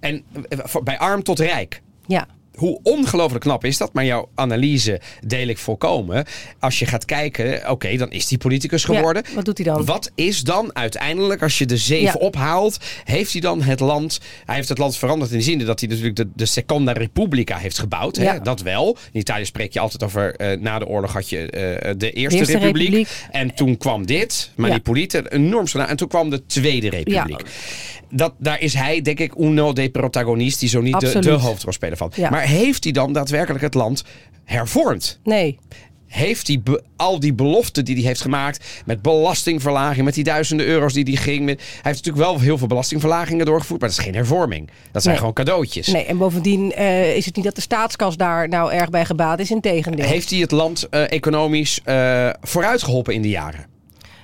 En voor- bij arm tot rijk. Ja. Hoe ongelooflijk knap is dat? Maar jouw analyse deel ik volkomen. Als je gaat kijken, oké, dan is die politicus geworden. wat doet hij dan? Wat is dan uiteindelijk, als je de zeven Ja. ophaalt, heeft hij dan het land... Hij heeft het land veranderd in de zin dat hij natuurlijk de, de Seconda Repubblica heeft gebouwd. Hè? Dat wel. In Italië spreek je altijd over, eh, na de oorlog had je eh, de Eerste, Eerste Republiek. Republiek. En toen kwam dit, Manipolite, enorm gedaan. En toen kwam de Tweede Republiek. Dat, daar is hij, denk ik, uno dei protagonisti, zo niet de, de hoofdrolspeler van. Ja. Maar heeft hij dan daadwerkelijk het land hervormd? Nee. heeft hij al die beloften die hij heeft gemaakt met belastingverlaging, met die duizenden euro's die hij ging. Met, hij heeft natuurlijk wel heel veel belastingverlagingen doorgevoerd, maar dat is geen hervorming. Dat zijn Nee. gewoon cadeautjes. Nee, en bovendien eh, is het niet dat de staatskas daar nou erg bij gebaat is. Integendeel. Heeft hij het land eh, economisch eh vooruit geholpen in de jaren?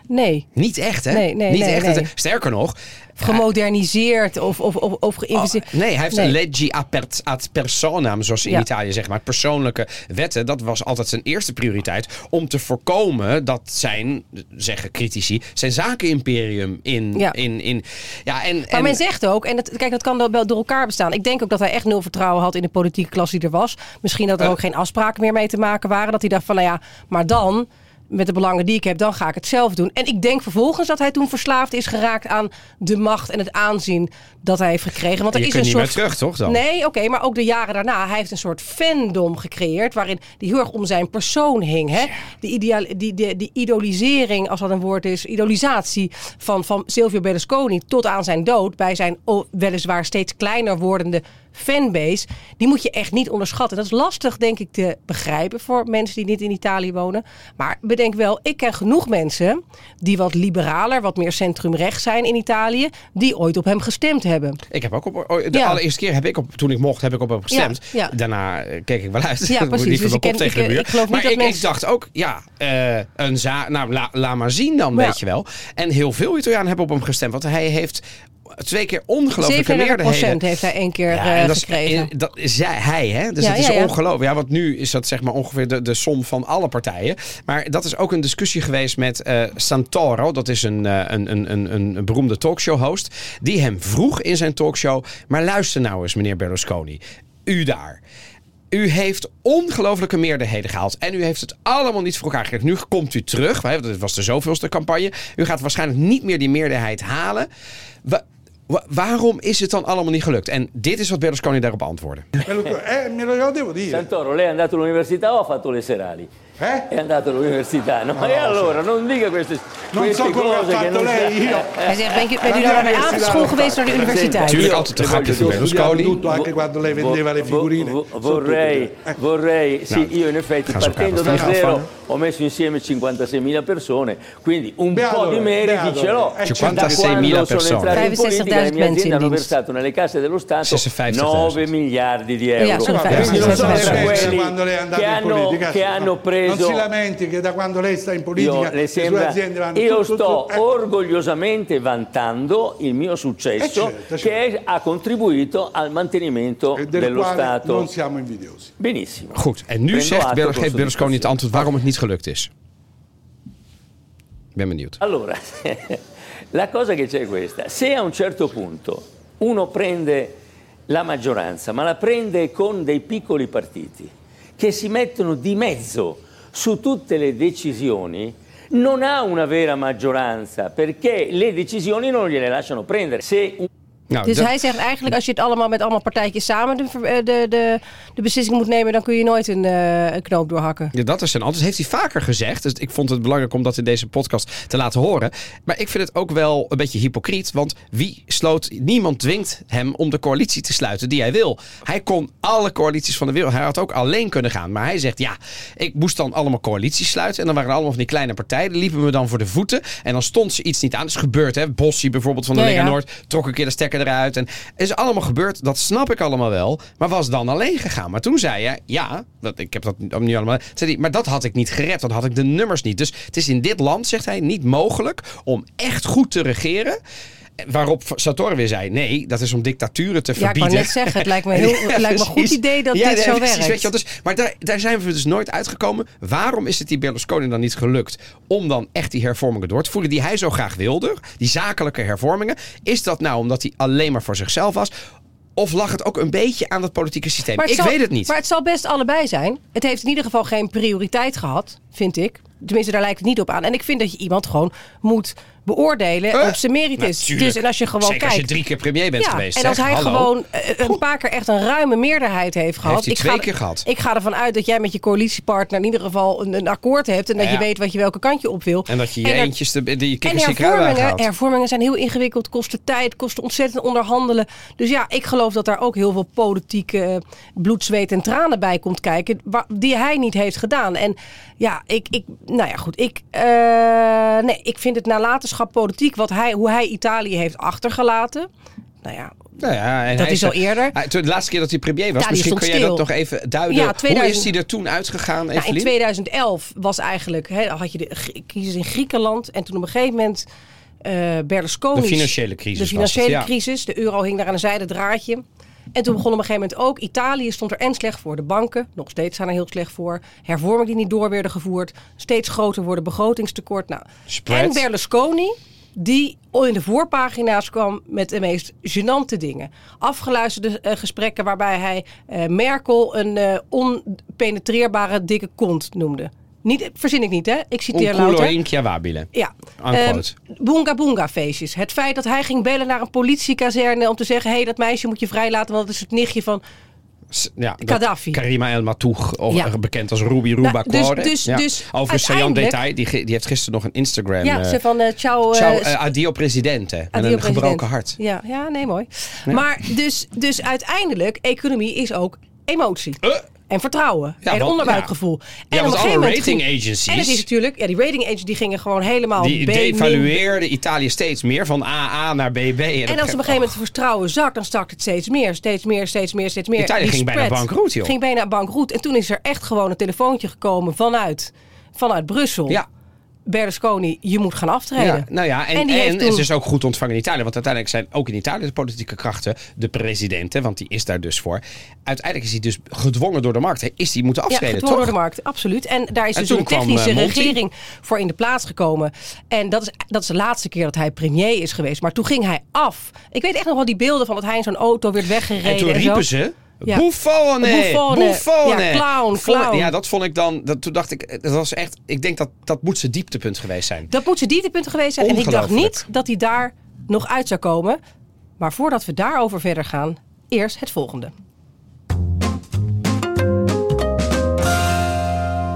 Nee. Niet echt, hè? Nee, nee, Niet nee, echt. nee. Sterker nog, Gemoderniseerd of, of, of, of geïnvesteerd. Oh, nee, hij heeft Nee. een leggi ad per- ad personam, zoals ze in Ja. Italië zeggen. Maar persoonlijke wetten, dat was altijd zijn eerste prioriteit. Om te voorkomen dat zijn, zeggen critici, zijn zakenimperium in... Ja. in, in ja, en, Maar en, men zegt ook, en dat, kijk, dat kan wel door elkaar bestaan. Ik denk ook dat hij echt nul vertrouwen had in de politieke klas die er was. Misschien dat er Eh. ook geen afspraken meer mee te maken waren. Dat hij dacht van, nou ja, maar dan, met de belangen die ik heb, dan ga ik het zelf doen. En ik denk vervolgens dat hij toen verslaafd is geraakt aan de macht en het aanzien dat hij heeft gekregen. Want er je is kunt een niet soort meer terug, toch dan? Nee, oké, maar ook de jaren daarna. Hij heeft een soort fandom gecreëerd. waarin die heel erg om zijn persoon hing. Hè? Die, die, die, die idolisering, als dat een woord is. idolisatie van, van Silvio Berlusconi. tot aan zijn dood. bij zijn weliswaar steeds kleiner wordende fanbase. die moet je echt niet onderschatten. Dat is lastig, denk ik, te begrijpen voor mensen die niet in Italië wonen. Maar bedenk wel, ik ken genoeg mensen. die wat liberaler, wat meer centrumrecht zijn in Italië. die ooit op hem gestemd hebben. Ik heb ook op oh, de Ja. allereerste keer heb ik op toen ik mocht heb ik op hem gestemd. Ja, ja. Daarna eh, keek ik wel uit. Ja, precies. Dus mijn ik ken- tegen ik- de muur. ik geloof niet maar dat ik, ik dacht ook, ja, eh, een za nou la, laat maar zien dan, weet je wel. En heel veel Italianen hebben op hem gestemd, want hij heeft twee keer ongelooflijke 37% meerderheden. heeft hij één keer Ja, eh, dat is, gekregen. eh, dat is hij, hij, hè? Dus Ja, dat is ja, ongelooflijk. Ja, want nu is dat zeg maar ongeveer de, de som van alle partijen. Maar dat is ook een discussie geweest met eh, Santoro. Dat is een, eh, een, een, een, een beroemde talkshow-host. Die hem vroeg in zijn talkshow. Maar luister nou eens, meneer Berlusconi. U daar. U heeft ongelooflijke meerderheden gehaald. En u heeft het allemaal niet voor elkaar gekregen. Nu komt u terug. Het was de zoveelste campagne. U gaat waarschijnlijk niet meer die meerderheid halen. Wa- wa- waarom is het dan allemaal niet gelukt? En dit is wat Berlusconi daarop antwoordde. Quello che- eh, me lo devo dire. Santoro, lei è andato all'università o ha fatto le serali? Eh? È andato all'università, no? e allora non dica queste, Non queste so cose che non lei, io. Hij zegt, ben je, bent u naar de avondschool geweest naar de universiteit? Natuurlijk altijd een grapje van Berlusconi. tutto anche quando lei vendeva le figurine. vorrei. Ecco. vorrei sì, No. io in effetti partendo da No, zero ho messo insieme 56.000 persone, quindi un po' di meriti ce l'ho. lei. Eh, Da 56.000 quando sono persone. entrato in politica 65.000 le mie aziende mensen in hanno versato nelle casse dello Stato 56.000. 9 miliardi di euro. Quindi non sono quelli che hanno, politica hanno non preso si lamenti che da quando lei sta in politica io, le le sue sembra, aziende vanno io tutto, sto tutto, ecco. orgogliosamente vantando il mio successo Eh, certo, certo. che ha contribuito al mantenimento del dello Stato. non siamo invidiosi. Benissimo. Goed, en nu Prendo zegt geeft Berlusconi het antwoord waarom het niet gelukt is. Ben benieuwd. Allora, la cosa che c'è è questa, se a un certo punto uno prende la maggioranza, ma la prende con dei piccoli partiti che si mettono di mezzo su tutte le decisioni, non ha una vera maggioranza perché le decisioni non gliele lasciano prendere. Se Nou, Dus dat- hij zegt eigenlijk, als je het allemaal met allemaal partijtjes samen de, eh, de, de, de beslissing moet nemen, dan kun je nooit een, eh, een knoop doorhakken. Ja, dat is zijn antwoord. heeft hij vaker gezegd. Dus ik vond het belangrijk om dat in deze podcast te laten horen. Maar ik vind het ook wel een beetje hypocriet. Want wie sloot... Niemand dwingt hem om de coalitie te sluiten die hij wil. Hij kon alle coalities van de wereld... Hij had ook alleen kunnen gaan. Maar hij zegt, ja, ik moest dan allemaal coalities sluiten. En dan waren er allemaal van die kleine partijen. Die liepen me dan voor de voeten. En dan stond ze iets niet aan. Dat is gebeurd, hè. Bossie bijvoorbeeld van de Ja, Lega. Noord. Trok een keer de stekker eruit. En is allemaal gebeurd. Dat snap ik allemaal wel. Maar was dan alleen gegaan. Maar toen zei hij, ja, dat, ik heb dat nu allemaal... Zei maar dat had ik niet gered. Dan had ik de nummers niet. Dus het is in dit land, zegt hij, niet mogelijk om echt goed te regeren. Waarop Sartori weer zei, nee, dat is om dictaturen te Ja, ik verbieden. net zeggen, het lijkt me, heel, het lijkt me een goed idee dat Ja, dit zo precies, werkt. weet je. Dus, maar daar, daar zijn we dus nooit uitgekomen. Waarom is het die Berlusconi dan niet gelukt om dan echt die hervormingen door te voeren die hij zo graag wilde? Die zakelijke hervormingen. Is dat nou omdat hij alleen maar voor zichzelf was? Of lag het ook een beetje aan het politieke systeem? Ik zal- weet het niet. Maar het zal best allebei zijn. Het heeft in ieder geval geen prioriteit gehad, vind ik. Tenminste, daar lijkt het niet op aan. En ik vind dat je iemand gewoon moet beoordelen Eh, op zijn merites. natuurlijk. Dus en als je gewoon Zeker kijkt. als je drie keer premier bent ja, geweest. en als zeg. hij Hallo. gewoon eh, een paar keer echt een ruime meerderheid heeft gehad. hij ik twee ga, keer gehad. Ik ga ervan uit dat jij met je coalitiepartner in ieder geval een, een akkoord hebt. En dat Ja, je weet wat je welke kant je op wil. En dat je je eentjes, de, de, je en hervormingen, hervormingen zijn heel ingewikkeld, kosten tijd, kosten ontzettend onderhandelen. Dus ja, ik geloof dat daar ook heel veel politieke eh, bloed, zweet en tranen bij komt kijken, die hij niet heeft gedaan. En ja, ik, ik nou ja, goed, ik, eh, nee, ik vind het nalatenschap politiek, wat hij, hoe hij Italië heeft achtergelaten. Nou ja, Nou ja, en Dat is al eerder. de laatste keer dat hij premier was, Ja, misschien kun jij dat nog even duiden. Ja, Hoe 2000 is hij er toen uitgegaan, Nou, in Evelien? 2011 was eigenlijk, had je de crisis in Griekenland. En toen op een gegeven moment eh Berlusconi... De financiële crisis De financiële het, crisis. De euro hing daar aan een zijde draadje. En toen begon op een gegeven moment ook... Italië stond er en slecht voor. De banken, nog steeds staan er heel slecht voor. Hervormingen die niet door werden gevoerd. Steeds groter worden begrotingstekort. Nou, Spread. en Berlusconi die in de voorpagina's kwam met de meest gênante dingen. Afgeluisterde eh, gesprekken waarbij hij eh, Merkel een eh, onpenetreerbare dikke kont noemde. Niet, verzin ik niet, hè? Ik citeer Un louter. inchiavabile. Ja. Ehm, boonga boonga feestjes. Het feit dat hij ging bellen naar een politiekazerne om te zeggen... hé, hey, dat meisje moet je vrijlaten, want het is het nichtje van... Ja, dat- Gaddafi. Karima El Matoug, of Ja. eh, bekend als Ruby Ruba Nou, dus- dus- ja. dus Overigens, Sayan Detail, die, die heeft gisteren nog een Instagram. Ja, eh, ze van eh ciao... eh, Ciao, adio presidente. Adio een president. gebroken hart. Ja, ja nee, mooi. Maar dus, dus uiteindelijk, economie is ook emotie. En vertrouwen. Ja, en want- onderbuikgevoel. Ja, en want op een alle gegeven moment rating ging- agencies- En het is natuurlijk, ja, die rating agencies die gingen gewoon helemaal Die B min. devalueerde Italië steeds meer van AA naar BB. En als op een gegeven moment het vertrouwen zakt, dan zakt het steeds meer. Steeds meer, steeds meer, steeds meer. Italië Die ging bijna spread bankroet, joh. Ging bijna bankroet. En toen is er echt gewoon een telefoontje gekomen vanuit, vanuit Brussel. Ja. Berlusconi, je moet gaan aftreden. Ja, nou ja, en, En en, toen- is ook goed ontvangen in Italië. Want uiteindelijk zijn ook in Italië de politieke krachten de presidenten. Want die is daar dus voor. Uiteindelijk is hij dus gedwongen door de markt. Hij is die moeten Ja, aftreden, gedwongen toch? door de markt, absoluut. En daar is dus een technische eh, regering voor in de plaats gekomen. En dat is, dat is de laatste keer dat hij premier is geweest. Maar toen ging hij af. Ik weet echt nog wel die beelden van dat hij in zo'n auto werd weggereden. En toen zo. riepen ze... Ja. Buffone! Buffone. Buffone! Ja, clown, clown. Ja, dat vond ik dan... Dat, toen dacht ik, dat was echt... Ik denk dat dat moet zijn dieptepunt geweest zijn. Dat moet zijn dieptepunt geweest zijn. En ik dacht niet dat hij daar nog uit zou komen. Maar voordat we daarover verder gaan, eerst het volgende.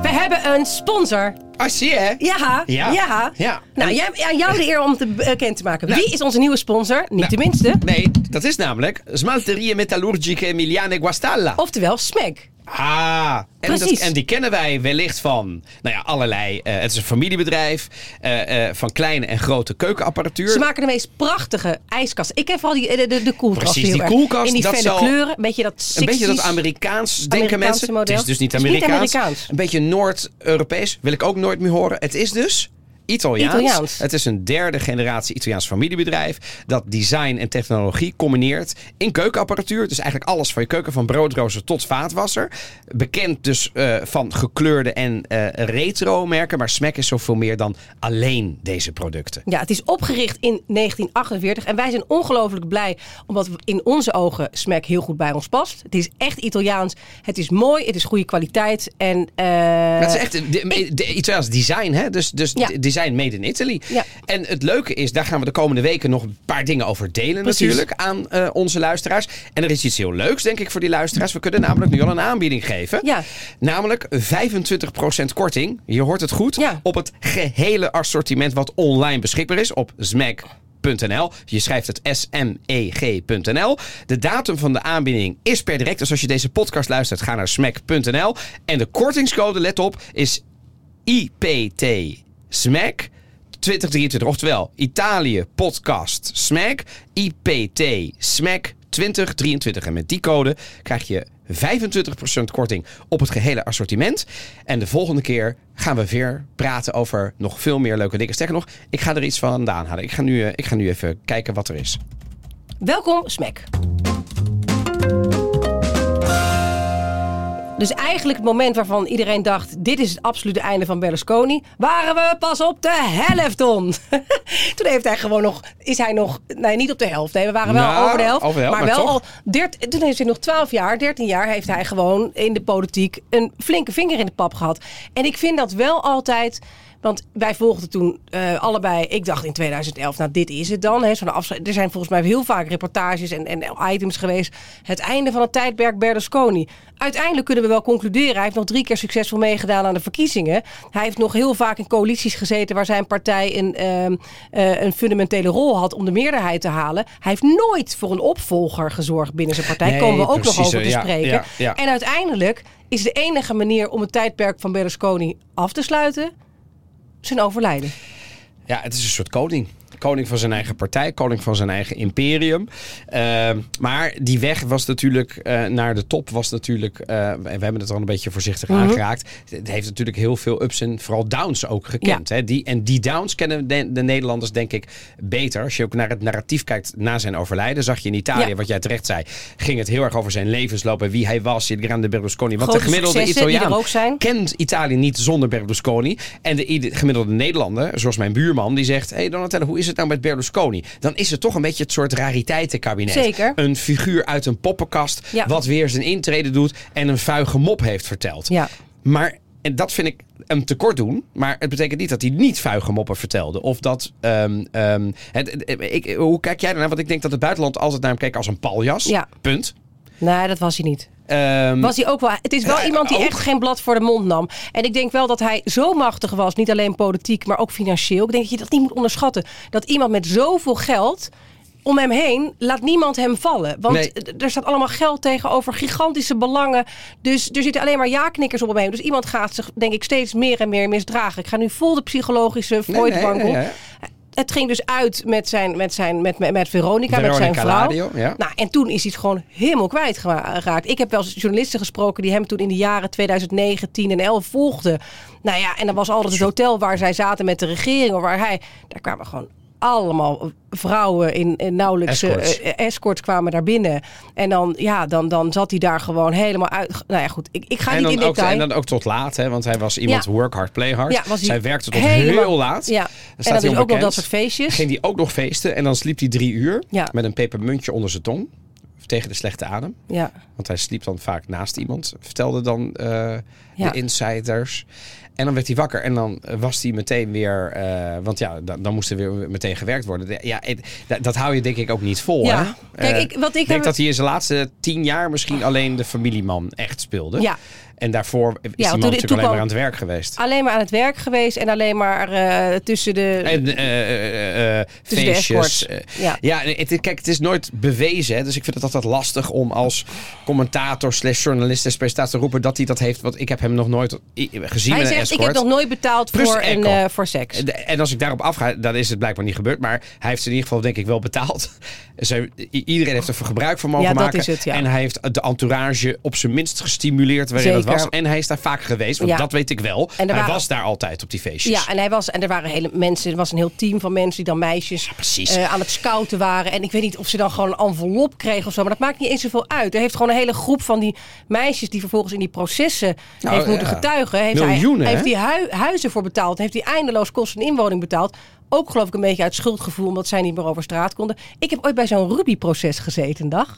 We hebben een sponsor. Ah, zie je? hè? Ja, Ja. ja. Ja. Nou, jij, aan jou de eer om te bekend te maken. Nou. Wie is onze nieuwe sponsor? Niet Nou. de minste. Nee, dat is namelijk Smalterie Metallurgiche Emiliane Guastalla. Oftewel Smeg. Ah, en, dat, en die kennen wij wellicht van nou ja, allerlei. eh, het is een familiebedrijf eh, eh, van kleine en grote keukenapparatuur. Ze maken de meest prachtige ijskasten. Ik heb vooral die, de, de, de koelkast Precies, die koelkast, In die dat felle kleuren. Een beetje dat 60s. Een beetje dat Amerikaans denken mensen. model. Het is dus niet is niet Amerikaans. Amerikaans. Een beetje Noord-Europees. Wil ik ook nooit meer horen. Het is dus Italiaans. Italiaans. Het is een derde generatie Italiaans familiebedrijf. Dat design en technologie combineert in keukenapparatuur. Dus eigenlijk alles van je keuken, van broodrooster tot vaatwasser. Bekend dus eh, van gekleurde en eh, retro merken. Maar Smack is zoveel meer dan alleen deze producten. Ja, het is opgericht in 1948 en wij zijn ongelooflijk blij omdat in onze ogen Smack heel goed bij ons past. Het is echt Italiaans, het is mooi, het is goede kwaliteit en het is echt de, de, de Italiaans design, hè? Dus, dus Ja. design made in Italy. Ja. En het leuke is, daar gaan we de komende weken nog een paar dingen over delen Precies. natuurlijk aan eh, onze luisteraars. En er is iets heel leuks, denk ik, voor die luisteraars. We kunnen namelijk nu al een aanbieding geven. Ja. Namelijk 25% korting, je hoort het goed, Ja. op het gehele assortiment wat online beschikbaar is op smack.nl. Je schrijft het S-M-E-G.nl. De datum van de aanbieding is per direct. Dus als je deze podcast luistert, ga naar smack.nl. En de kortingscode, let op, is IPT SMAC 2023. Oftewel, Italië podcast SMAC IPT SMAC 2023. En met die code krijg je 25% korting op het gehele assortiment. En de volgende keer gaan we weer praten over nog veel meer leuke dingen. Sterker nog, ik ga er iets van vandaan halen. Ik ga nu, eh, ik ga nu even kijken wat er is. welkom Smack. Dus eigenlijk het moment waarvan iedereen dacht... dit is het absolute einde van Berlusconi... waren we pas op de helft on. Toen heeft hij gewoon nog... is hij nog... nee, niet op de helft. Nee, we waren wel Nou, over de helft. over de helft, maar maar wel toch. al... Dert, toen heeft hij nog 12 jaar, 13 jaar... heeft hij gewoon in de politiek een flinke vinger in de pap gehad. En ik vind dat wel altijd... Want wij volgden toen eh, allebei, ik dacht in 2011, nou dit is het dan. Hè, zo'n afscheid. er zijn volgens mij heel vaak reportages en, en items geweest. Het einde van het tijdperk Berlusconi. Uiteindelijk kunnen we wel concluderen. Hij heeft nog drie keer succesvol meegedaan aan de verkiezingen. Hij heeft nog heel vaak in coalities gezeten waar zijn partij een, ehm, eh, een fundamentele rol had om de meerderheid te halen. Hij heeft nooit voor een opvolger gezorgd binnen zijn partij. Nee, Komen we ook nog over te ja, spreken. ja, ja. En uiteindelijk is de enige manier om het tijdperk van Berlusconi af te sluiten zijn overlijden. Ja, het is een soort koning. Koning van zijn eigen partij, koning van zijn eigen imperium. Ehm, maar die weg was natuurlijk eh, naar de top, was natuurlijk, eh, en we hebben het al een beetje voorzichtig Mhm. aangeraakt. Het heeft natuurlijk heel veel ups en vooral downs ook gekend. Hè? Die, en die downs kennen de, de Nederlanders denk ik beter. Als je ook naar het narratief kijkt na zijn overlijden, zag je in Italië, Ja. wat jij terecht zei, ging het heel erg over zijn levensloop en wie hij was, il grande Berlusconi. Want Grote de gemiddelde Italiaan kent Italië niet zonder Berlusconi. En de gemiddelde Nederlander, zoals mijn buurman, die zegt: hey Donatello, hoe is het nou met Berlusconi? Dan is het toch een beetje het soort rariteitenkabinet. Zeker. Een figuur uit een poppenkast, Ja. wat weer zijn intrede doet en een vuige mop heeft verteld. Ja. Maar. En dat vind ik hem tekort doen. Maar het betekent niet dat hij niet vuige moppen vertelde. Of dat. ehm, ehm, het, het- ik, hoe kijk jij daarnaar? Want ik denk dat het buitenland altijd naar hem keek als een paljas. Ja. Punt. Nee, dat was hij niet. Ehm, Was hij ook wel. Het is wel Ja, iemand die ook. echt geen blad voor de mond nam. En ik denk wel dat hij zo machtig was, niet alleen politiek, maar ook financieel. Ik denk dat je dat niet moet onderschatten. Dat iemand met zoveel geld om hem heen laat niemand hem vallen. Want Nee. er staat allemaal geld tegenover gigantische belangen. Dus er zitten alleen maar ja-knikkers op hem heen. Dus iemand gaat zich, denk ik, steeds meer en meer misdragen. Ik ga nu vol de psychologische nee, Freud-bank nee, op. Het ging dus uit met, zijn, met, zijn, met, met, met Veronica, met zijn vrouw. Ja. Nou, en toen is hij het gewoon helemaal kwijtgeraakt. Ik heb wel eens journalisten gesproken die hem toen in de jaren 2009, 10 en 11 volgden. Nou ja, en dan was altijd het hotel waar zij zaten met de regering. Of waar hij, daar kwamen gewoon allemaal vrouwen in, in nauwelijks Escorts. eh, escorts kwamen daar binnen. En dan, ja, dan, dan zat hij daar gewoon helemaal uit. Nou ja, goed, ik, ik ga En niet in ook, detail. en dan ook tot laat, hè? want hij was iemand Ja. work hard, play hard. Ja, was hij Zij werkte tot helemaal- heel laat. Ja. Dan En staat dan hij dus ook nog dat soort feestjes. Ging hij ook nog feesten en dan sliep hij drie uur Ja. met een pepermuntje onder zijn tong. Tegen de slechte adem. Ja. Want hij sliep dan vaak naast iemand. Vertelde dan eh, Ja. de insiders. En dan werd hij wakker en dan was hij meteen weer... eh, want ja, dan, dan moest er weer meteen gewerkt worden. De- Ja, dat, dat hou je denk ik ook niet vol. Ja. Hè? Kijk, Eh, ik- wat ik denk heb- dat hij in zijn laatste tien jaar misschien alleen de familieman echt speelde. Ja. En daarvoor is die want man natuurlijk alleen maar aan het werk geweest. Alleen maar aan het werk geweest en alleen maar eh, tussen de... En eh, eh, Tussen feestjes. Ja. ja, het, kijk, het is nooit bewezen. Hè, dus ik vind het altijd lastig om als commentator slash journalist slash presentator te roepen dat hij dat heeft. Want ik heb hem nog nooit gezien Hij zegt, ik heb nog nooit betaald Plus voor, een, voor seks. En- En als ik daarop afga, dan is het blijkbaar niet gebeurd. Maar hij heeft in ieder geval denk ik wel betaald. Iedereen heeft er gebruik van mogen Ja, maken. is het, ja. En hij heeft de entourage op zijn minst gestimuleerd waarin het. Was. En hij is daar vaak geweest, want Ja. dat weet ik wel. En hij waren- was daar altijd op die feestjes. Ja, en hij was en er waren hele mensen, er was een heel team van mensen die dan meisjes eh, aan het scouten waren. En ik weet niet of ze dan gewoon een envelop kregen of zo, maar dat maakt niet eens zoveel uit. Er heeft gewoon een hele groep van die meisjes die vervolgens in die processen Nou, heeft moeten getuigen. Heeft Miljoenen, hij, heeft hui- huizen voor betaald, heeft hij eindeloos kosten en inwoning betaald. Ook geloof ik een beetje uit schuldgevoel, omdat zij niet meer over straat konden. Ik heb ooit bij zo'n Ruby-proces gezeten een dag.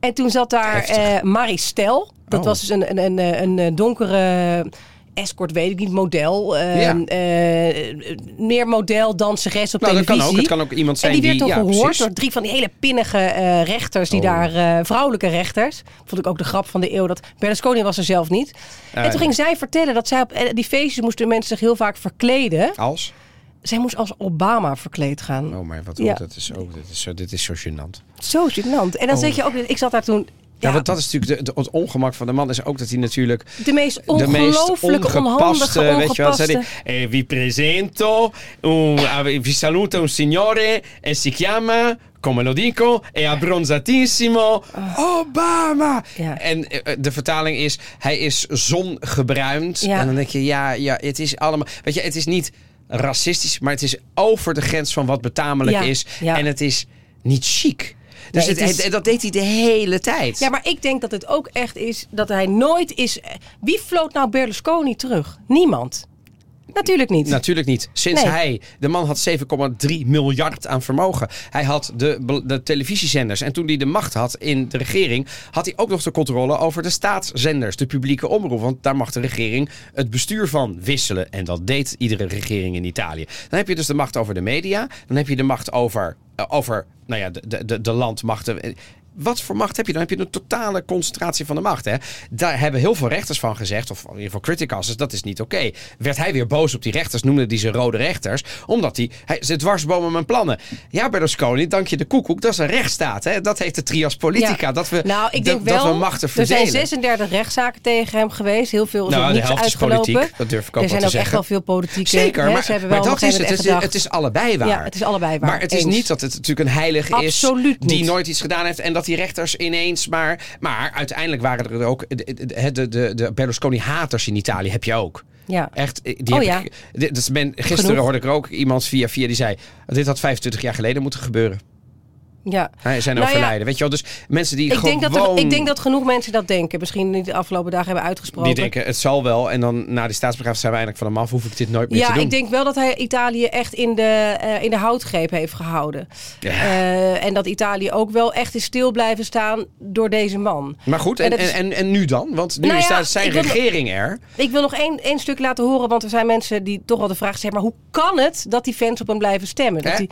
En toen zat daar eh Marie Stel. Dat Oh. was dus een, een, een, een, een donkere escort, weet ik niet, model. eh, Ja. eh, meer model, danseres op Nou, dat kan ook. Het kan ook iemand zijn en die werd die- ja, gehoord precies. door drie van die hele pinnige eh, rechters. Die Oh. daar, eh, vrouwelijke rechters. Vond ik ook de grap van de eeuw. Dat Berlusconi was er zelf niet. en toen ging zij vertellen dat zij op eh, die feestjes moesten mensen zich heel vaak verkleden. Als? Zij moest als Obama verkleed gaan. Oh, maar wat Ja. dat is ook, dit is zo, dit is zo gênant. Zo gênant. En dan zeg je ook, ik zat daar toen... Ja, Ja, want dat is natuurlijk de, de- het ongemak van de man is ook dat hij natuurlijk de meest ongepaste, onhandige, weet je zei hij? Eh, vi presento, un, ah, vi saluta un signore e si chiama, come lo dico, è abbronzatissimo, Obama. Ja. En eh, de vertaling is, hij is zongebruind. Ja. En dan denk je, ja, ja, het is allemaal, weet je, het is niet racistisch, maar het is over de grens van wat betamelijk Ja, is. ja. En het is niet chic. Dus Nee, het- het is- hij- dat deed hij de hele tijd. Ja, maar ik denk dat het ook echt is dat hij nooit is... Wie floot nou Berlusconi terug? Niemand. Natuurlijk niet. Natuurlijk niet. Sinds Nee. hij, de man had 7,3 miljard aan vermogen. Hij had de, de televisiezenders. En toen hij de macht had in de regering, had hij ook nog de controle over de staatszenders, de publieke omroep. Want daar mag de regering het bestuur van wisselen. En dat deed iedere regering in Italië. Dan heb je dus de macht over de media. Dan heb je de macht over, eh, over nou ja, de, de, de, de landmachten. Wat voor macht heb je? Dan heb je een totale concentratie van de macht. Hè? Daar hebben heel veel rechters van gezegd, of in ieder geval criticasters, dat is niet oké. Werd hij weer boos op die rechters, noemde die ze rode rechters, omdat hij, hij ze dwarsbomen mijn plannen. Ja, Berlusconi, dank je de koekoek, dat is een rechtsstaat. Hè? Dat heeft de trias politica, Ja. dat we, nou, ik denk dat, wel, dat we machten er verdelen. zijn 36 rechtszaken tegen hem geweest. Heel veel is Nou, is uitgelopen. politiek, dat durf ik ook er zijn ook echt wel veel politieke... Zeker, hè, maar, ze dat is het. Het is, het is allebei waar. Ja, het is allebei waar. Maar het is Eens. niet dat het natuurlijk een heilige Absoluut is die niet. nooit iets gedaan heeft en dat die rechters ineens maar... Maar uiteindelijk waren er ook... De, de, de, de, Berlusconi-haters in Italië heb je ook. Ja. Echt, eh, die Oh ja. ik, dus ben, gisteren Genoeg. hoorde ik er ook iemand via via die zei... Dit had 25 jaar geleden moeten gebeuren. Ja. Hij zijn Nou ja, overlijden. Weet je wel, dus mensen die Ik gewoon... denk, dat er, ik denk dat genoeg mensen dat denken. Misschien niet de afgelopen dagen hebben uitgesproken. Die denken, het zal wel. En dan na die staatsbegrafenis zijn we eindelijk van hem af. Hoef ik dit nooit meer te Ja, doen. ik denk wel dat hij Italië echt in de, eh, in de houtgreep heeft gehouden. Ja. Eh, en dat Italië ook wel echt is stil blijven staan door deze man. Maar goed, En en, en, is- en, en nu dan? Want nu Nou is ja, daar zijn wil- regering er. Ik wil nog één, één stuk laten horen, want er zijn mensen die toch wel de vraag stellen: maar hoe kan het dat die fans op hem blijven stemmen? Dat die,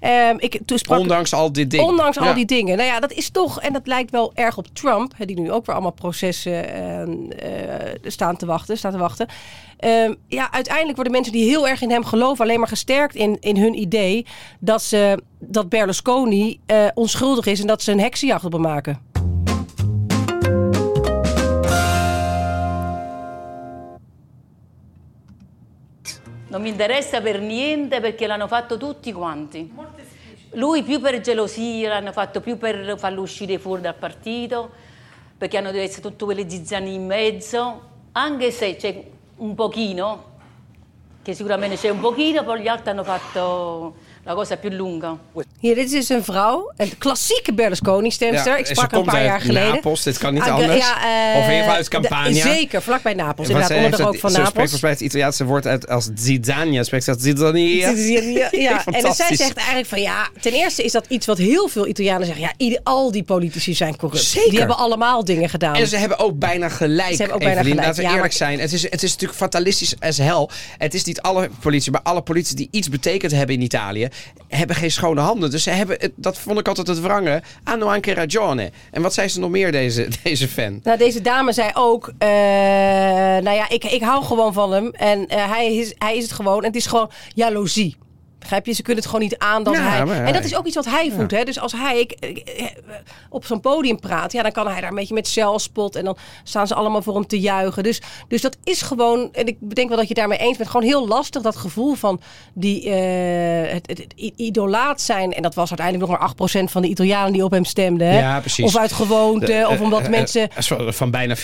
Ehm, ik, toen sprak, Ondanks al dit ding. Ondanks al die dingen. Nou ja, dat is toch, en dat lijkt wel erg op Trump, hè, die nu ook weer allemaal processen eh, eh, staan te wachten. Staan te wachten. Ehm, ja, uiteindelijk worden mensen die heel erg in hem geloven alleen maar gesterkt in, in hun idee dat, ze, dat Berlusconi eh, onschuldig is en dat ze een heksenjacht op hem maken. Non mi interessa per niente perché l'hanno fatto tutti quanti. Lui più per gelosia, l'hanno fatto più per farlo uscire fuori dal partito, perché hanno detto essere tutte quelle zizzanie in mezzo, anche se c'è un pochino, che sicuramente c'è un pochino, poi gli altri hanno fatto la cosa più lunga. Hier, dit is dus een vrouw, een klassieke Berlusconi-stemster. Ja, ik sprak een paar jaar geleden. Napels, dit kan niet Ah, anders. ja, eh, Of in ieder geval uit de- Campania. Zeker, vlakbij Napels. Inderdaad, onder de heeft rook het- van ze spreekt Napels. volgens mij het Italiaanse woord uit als. Spreekt ze als zizzania. Ja, ja. en dus zij zegt eigenlijk van ja, ten eerste is dat iets wat heel veel Italianen zeggen. Ja, al die politici zijn corrupt. Zeker. Die hebben allemaal dingen gedaan. En ze hebben ook bijna gelijk. Ze hebben ook bijna Evelien. gelijk, Laten we ja, eerlijk maar- zijn. Het is, het is natuurlijk fatalistisch as hell. Het is niet alle politie, maar alle politie die iets betekend hebben in Italië, hebben geen schone handen. Dus ze hebben, dat vond ik altijd het wrangen. Hanno anche ragione. En wat zei ze nog meer, deze, deze fan? Nou, deze dame zei ook, eh, nou ja, ik, ik hou gewoon van hem. En eh, hij, is, hij is het gewoon. En het is gewoon jaloezie. Begrijp je? Ze kunnen het gewoon niet aan dat Ja, hij... En dat is ook iets wat hij voelt. Hè? Dus als hij ik, ik, eh, op zo'n podium praat... Ja, dan kan hij daar een beetje met zelfspot... en dan staan ze allemaal voor hem te juichen. Dus, dus dat is gewoon... En ik denk wel dat je het daarmee eens bent. Gewoon heel lastig, dat gevoel van die, eh, het, het, idolaat zijn. En dat was uiteindelijk nog maar 8% van de Italianen die op hem stemden. Hè? Ja, precies. Of uit gewoonte, De- of eh, omdat eh, mensen... eh, van bijna 40%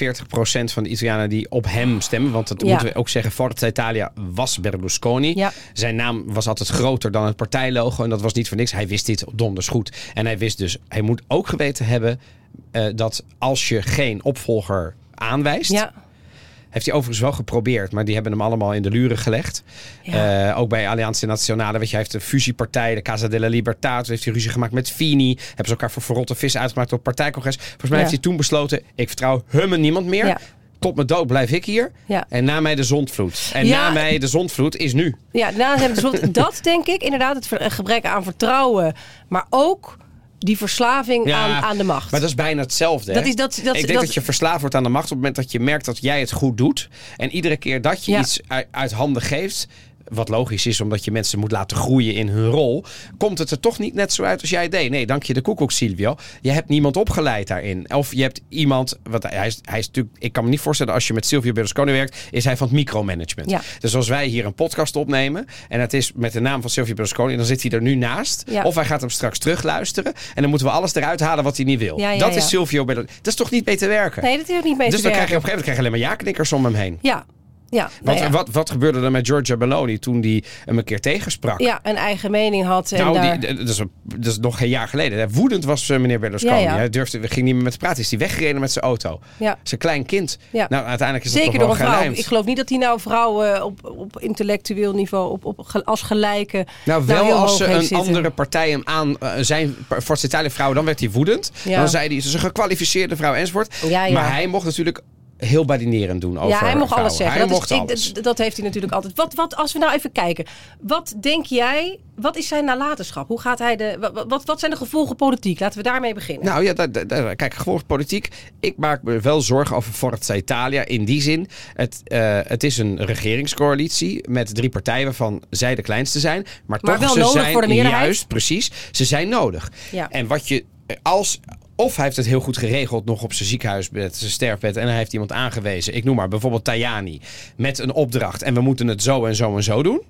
van de Italianen die op hem stemmen. Want dat moeten we ook zeggen. Forza Italia was Berlusconi. Ja. Zijn naam was altijd groter dan het partijlogo. En dat was niet voor niks. Hij wist dit donders goed. En hij wist dus, hij moet ook geweten hebben eh, dat als je geen opvolger aanwijst. Ja. Heeft hij overigens wel geprobeerd, maar die hebben hem allemaal in de luren gelegd. Ja. Eh, ook bij Allianza Nazionale, weet je, hij heeft een fusiepartij, de Casa della Libertad, heeft hij ruzie gemaakt met Fini. Hebben ze elkaar voor verrotte vissen uitgemaakt op het partijcongres. Volgens mij Ja. heeft hij toen besloten, ik vertrouw hem en niemand meer. Ja. Tot mijn dood blijf ik hier. Ja. En na mij de zondvloed. En Ja. na mij de zondvloed is nu. Ja, we dus wat- dat denk ik inderdaad, het gebrek aan vertrouwen. Maar ook die verslaving Ja, aan, aan de macht. Maar dat is bijna hetzelfde. hè? Dat is- dat- dat- ik denk dat- dat, je verslaafd wordt aan de macht op het moment dat je merkt dat jij het goed doet. En iedere keer dat je Ja. iets uit, uit handen geeft. Wat logisch is, omdat je mensen moet laten groeien in hun rol. Komt het er toch niet net zo uit als jij deed? Nee, dank je de koekoek, Silvio. Je hebt niemand opgeleid daarin. Of je hebt iemand. Wat, hij, is, hij is natuurlijk. Ik kan me niet voorstellen, als je met Silvio Berlusconi werkt, is hij van het micromanagement. Ja. Dus als wij hier een podcast opnemen. en het is met de naam van Silvio Berlusconi. dan zit hij er nu naast. Ja. Of hij gaat hem straks terugluisteren. en dan moeten we alles eruit halen wat hij niet wil. Ja, ja, dat is Silvio Berlusconi. Dat is toch niet mee te werken? Nee, dat is ook niet mee dus te dan krijg je op werken. een gegeven moment krijg je alleen maar ja-knikkers om hem heen. Ja, ja. Wat, nou ja. wat, wat gebeurde er met Giorgia Meloni toen die hem een keer tegensprak? ja, een eigen mening had. En Nou, daar... die, dat, is, dat is nog geen jaar geleden. Hè. Woedend was eh, meneer Berlusconi. Ja. Hij durfde, ging niet meer met hem praten. Is hij weggereden met zijn auto. Ja. Zijn klein kind. Nou, uiteindelijk is Zeker door een vrouw. Ik geloof niet dat hij nou vrouwen op, op intellectueel niveau, op, op, als gelijke. Nou, wel als ze een zitten. andere partij hem aan eh, zijn Forza Italia vrouw, dan werd hij woedend. Dan zei hij, ze is een gekwalificeerde vrouw enzovoort. Maar hij mocht natuurlijk heel badinerend doen over Ja, hij mocht vrouwen. alles zeggen. Hij dat, mocht is, alles. dat- dat heeft hij natuurlijk altijd. Wat, wat, als we nou even kijken. Wat denk jij, wat is zijn nalatenschap? Hoe gaat hij de, wa- wat, wat zijn de gevolgen politiek? Laten we daarmee beginnen. Nou ja, kijk, gewoon politiek. Ik maak me wel zorgen over Forza Italia. In die zin, het, eh, het is een regeringscoalitie met drie partijen waarvan zij de kleinste zijn. Maar, Maar toch, wel ze nodig zijn voor de meerderheid. juist, precies, ze zijn nodig. Ja. En wat je als of hij heeft het heel goed geregeld nog op zijn ziekenhuisbed, zijn sterfbed. En hij heeft iemand aangewezen. Ik noem maar bijvoorbeeld Tajani. Met een opdracht. En we moeten het zo en zo en zo doen.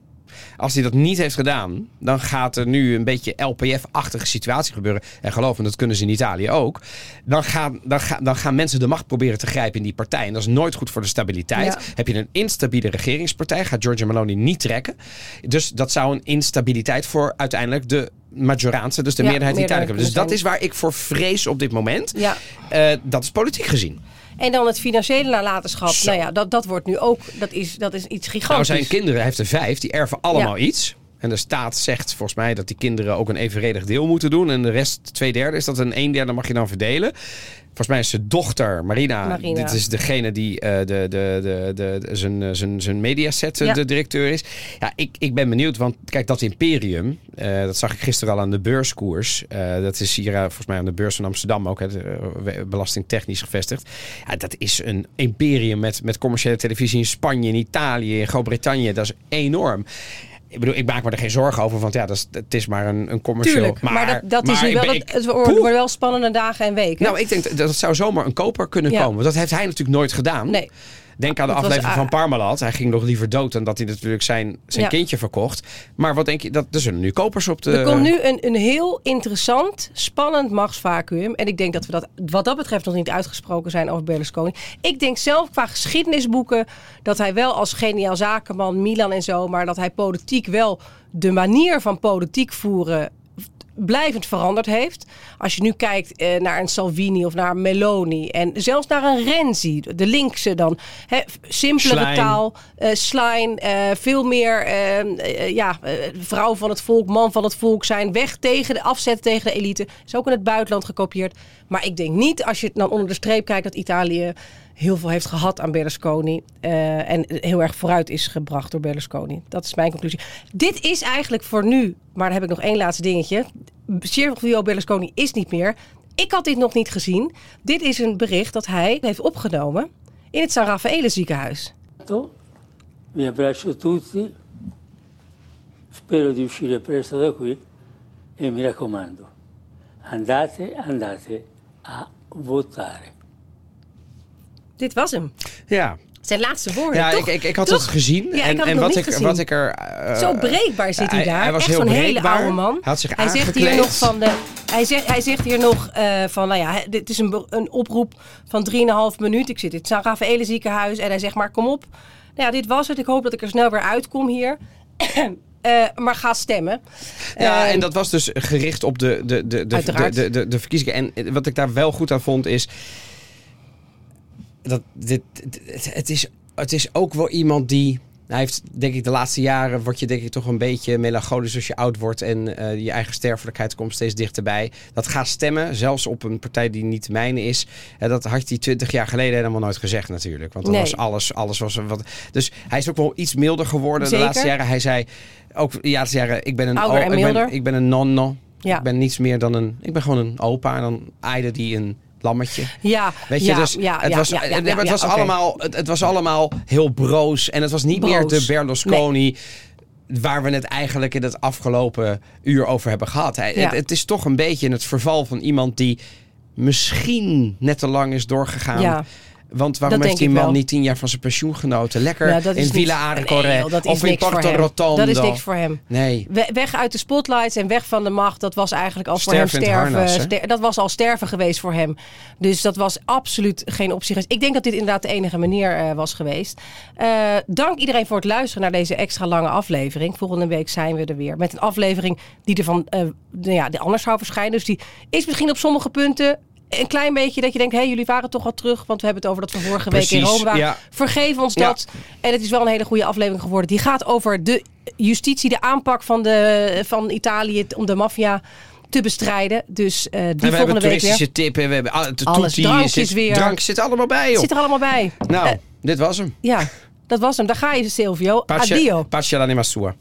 Als hij dat niet heeft gedaan, dan gaat er nu een beetje LPF-achtige situatie gebeuren. En geloof me, dat kunnen ze in Italië ook. Dan gaan, dan, gaan, dan gaan mensen de macht proberen te grijpen in die partij. En dat is nooit goed voor de stabiliteit. Ja. Heb je een instabiele regeringspartij, gaat Giorgia Meloni niet trekken. Dus dat zou een instabiliteit voor uiteindelijk de majoraanse, dus de Ja, meerderheid in Italië. Dus dat is waar ik voor vrees op dit moment. Ja. Eh, dat is politiek gezien. En dan het financiële nalatenschap. Zo. Nou ja, dat, dat wordt nu ook, dat is, dat is iets Nou, gigantisch. zijn kinderen, hij heeft er vijf, die erven allemaal iets. En de staat zegt volgens mij dat die kinderen ook een evenredig deel moeten doen. En de rest, twee derde, is dat een een derde mag je dan verdelen. Volgens mij is zijn dochter, Marina, Marina. dit is degene die eh, de, de, de, de, zijn, eh, zijn, zijn mediaset eh, Ja. de directeur is. Ja, ik, ik ben benieuwd, want kijk, dat imperium, dat zag ik gisteren al aan de beurskoers. Dat is hier volgens mij aan de beurs van Amsterdam ook, hè, belastingtechnisch gevestigd. Ja, dat is een imperium met, met commerciële televisie in Spanje, in Italië, in Groot-Brittannië. Dat is enorm. Ik bedoel, ik maak me er geen zorgen over, want ja, dat is, het is maar een, een commercieel. Tuurlijk, maar, dat, dat is maar nu wel, ik- het worden wel spannende dagen en weken. Nou, ik denk dat dat zou zomaar een koper kunnen Ja. komen. Dat heeft hij natuurlijk nooit gedaan. nee. Denk aan de Dat was, aflevering van Parmalat. Hij ging nog liever dood dan dat hij natuurlijk zijn, zijn Ja. kindje verkocht. Maar wat denk je? Dat, er zullen nu kopers op de... Er komt nu een, een heel interessant, spannend machtsvacuum. En ik denk dat we dat wat dat betreft nog niet uitgesproken zijn over Berlusconi. Ik denk zelf qua geschiedenisboeken dat hij wel als geniaal zakenman, Milan en zo, maar dat hij politiek wel de manier van politiek voeren blijvend veranderd heeft. Als je nu kijkt eh, naar een Salvini of naar een Meloni en zelfs naar een Renzi, de linkse dan. Hè, simpelere Schlein. taal, eh Slijn, eh, veel meer eh, ja, vrouw van het volk, man van het volk zijn. Weg tegen de afzet tegen de elite. Is ook in het buitenland gekopieerd. Maar ik denk niet, als je dan onder de streep kijkt, dat Italië heel veel heeft gehad aan Berlusconi. eh, en heel erg vooruit is gebracht door Berlusconi. Dat is mijn conclusie. Dit is eigenlijk voor nu, maar dan heb ik nog één laatste dingetje. Silvio Berlusconi is niet meer. Ik had dit nog niet gezien. Dit is een bericht dat hij heeft opgenomen in het San Raffaele ziekenhuis. Vi abbraccio tutti, spero di uscire presto da qui e mi raccomando, andate, andate a votare. Dit was hem. Ja, Zijn laatste woorden. ja toch? ik, ik, ik had Toch? het gezien. Ja, ik en en wat, ik, gezien. wat ik er... eh, Zo breekbaar zit hij hij- daar. hij was Echt heel hele oude man. Hij had zich hij zegt hier nog van de. Hij zegt, hij zegt hier nog eh, van, nou ja, dit is een, een oproep van 3,5 minuut. Ik zit in het San ziekenhuis en hij zegt maar, kom op. Nou ja, dit was het. Ik hoop dat ik er snel weer uitkom hier. Eh, maar ga stemmen. Ja, Eh, en dat was dus gericht op de, de, de, de, de, de, de verkiezingen. En wat ik daar wel goed aan vond is... Dat dit, het, het is, het is ook wel iemand die... Hij heeft, denk ik, de laatste jaren word je denk ik toch een beetje melancholisch als je oud wordt en eh, je eigen sterfelijkheid komt steeds dichterbij. Dat gaat stemmen, zelfs op een partij die niet mijne is. En dat had hij twintig jaar geleden helemaal nooit gezegd natuurlijk. Want dan Nee. was alles, alles was wat. Dus hij is ook wel iets milder geworden Zeker. de laatste jaren. Hij zei ook de laatste jaren, ik ben een, Ouder en ik ben, milder. ik ben een nonno. Ja. Ik ben niets meer dan een, ik ben gewoon een opa. En dan aaide die een lammetje. ja, Weet je, ja, dus ja, het, was, het, was allemaal, het, het was allemaal heel broos. En het was niet meer de Berlusconi waar we het eigenlijk in het afgelopen uur over hebben gehad. Hij, Ja. het, het is toch een beetje het verval van iemand die misschien net te lang is doorgegaan. Ja. Want waarom Dat heeft die man wel. niet tien jaar van zijn pensioen genoten? Lekker Ja, in Villa Arcore Nee, of in Porto. Rotondo. Dat is niks voor hem. Nee. We- Weg uit de spotlights en weg van de macht. Dat was eigenlijk al voor hem Sterven sterven. harnas, ster- dat was al sterven geweest voor hem. Dus dat was absoluut geen optie geweest. Ik denk dat dit inderdaad de enige manier eh, was geweest. Eh, dank iedereen voor het luisteren naar deze extra lange aflevering. Volgende week zijn we er weer. Met een aflevering die er van eh, nou ja, die anders zou verschijnen. Dus die is misschien op sommige punten een klein beetje dat je denkt... hé, hey, jullie waren toch al terug. Want we hebben het over dat we vorige week in Rome waren. ja. Vergeef ons Ja. dat. En het is wel een hele goede aflevering geworden. Die gaat over de justitie, de aanpak van, de, van Italië om de maffia te bestrijden. Dus eh, die En we hebben volgende week weer. toeristische tip en we hebben Alles, drankjes zit, weer. Drank zit allemaal bij, joh. Zit er allemaal bij. Nou, Eh, dit was hem. ja, dat was hem. Daar ga je, Silvio. Pace, Addio. pace sua.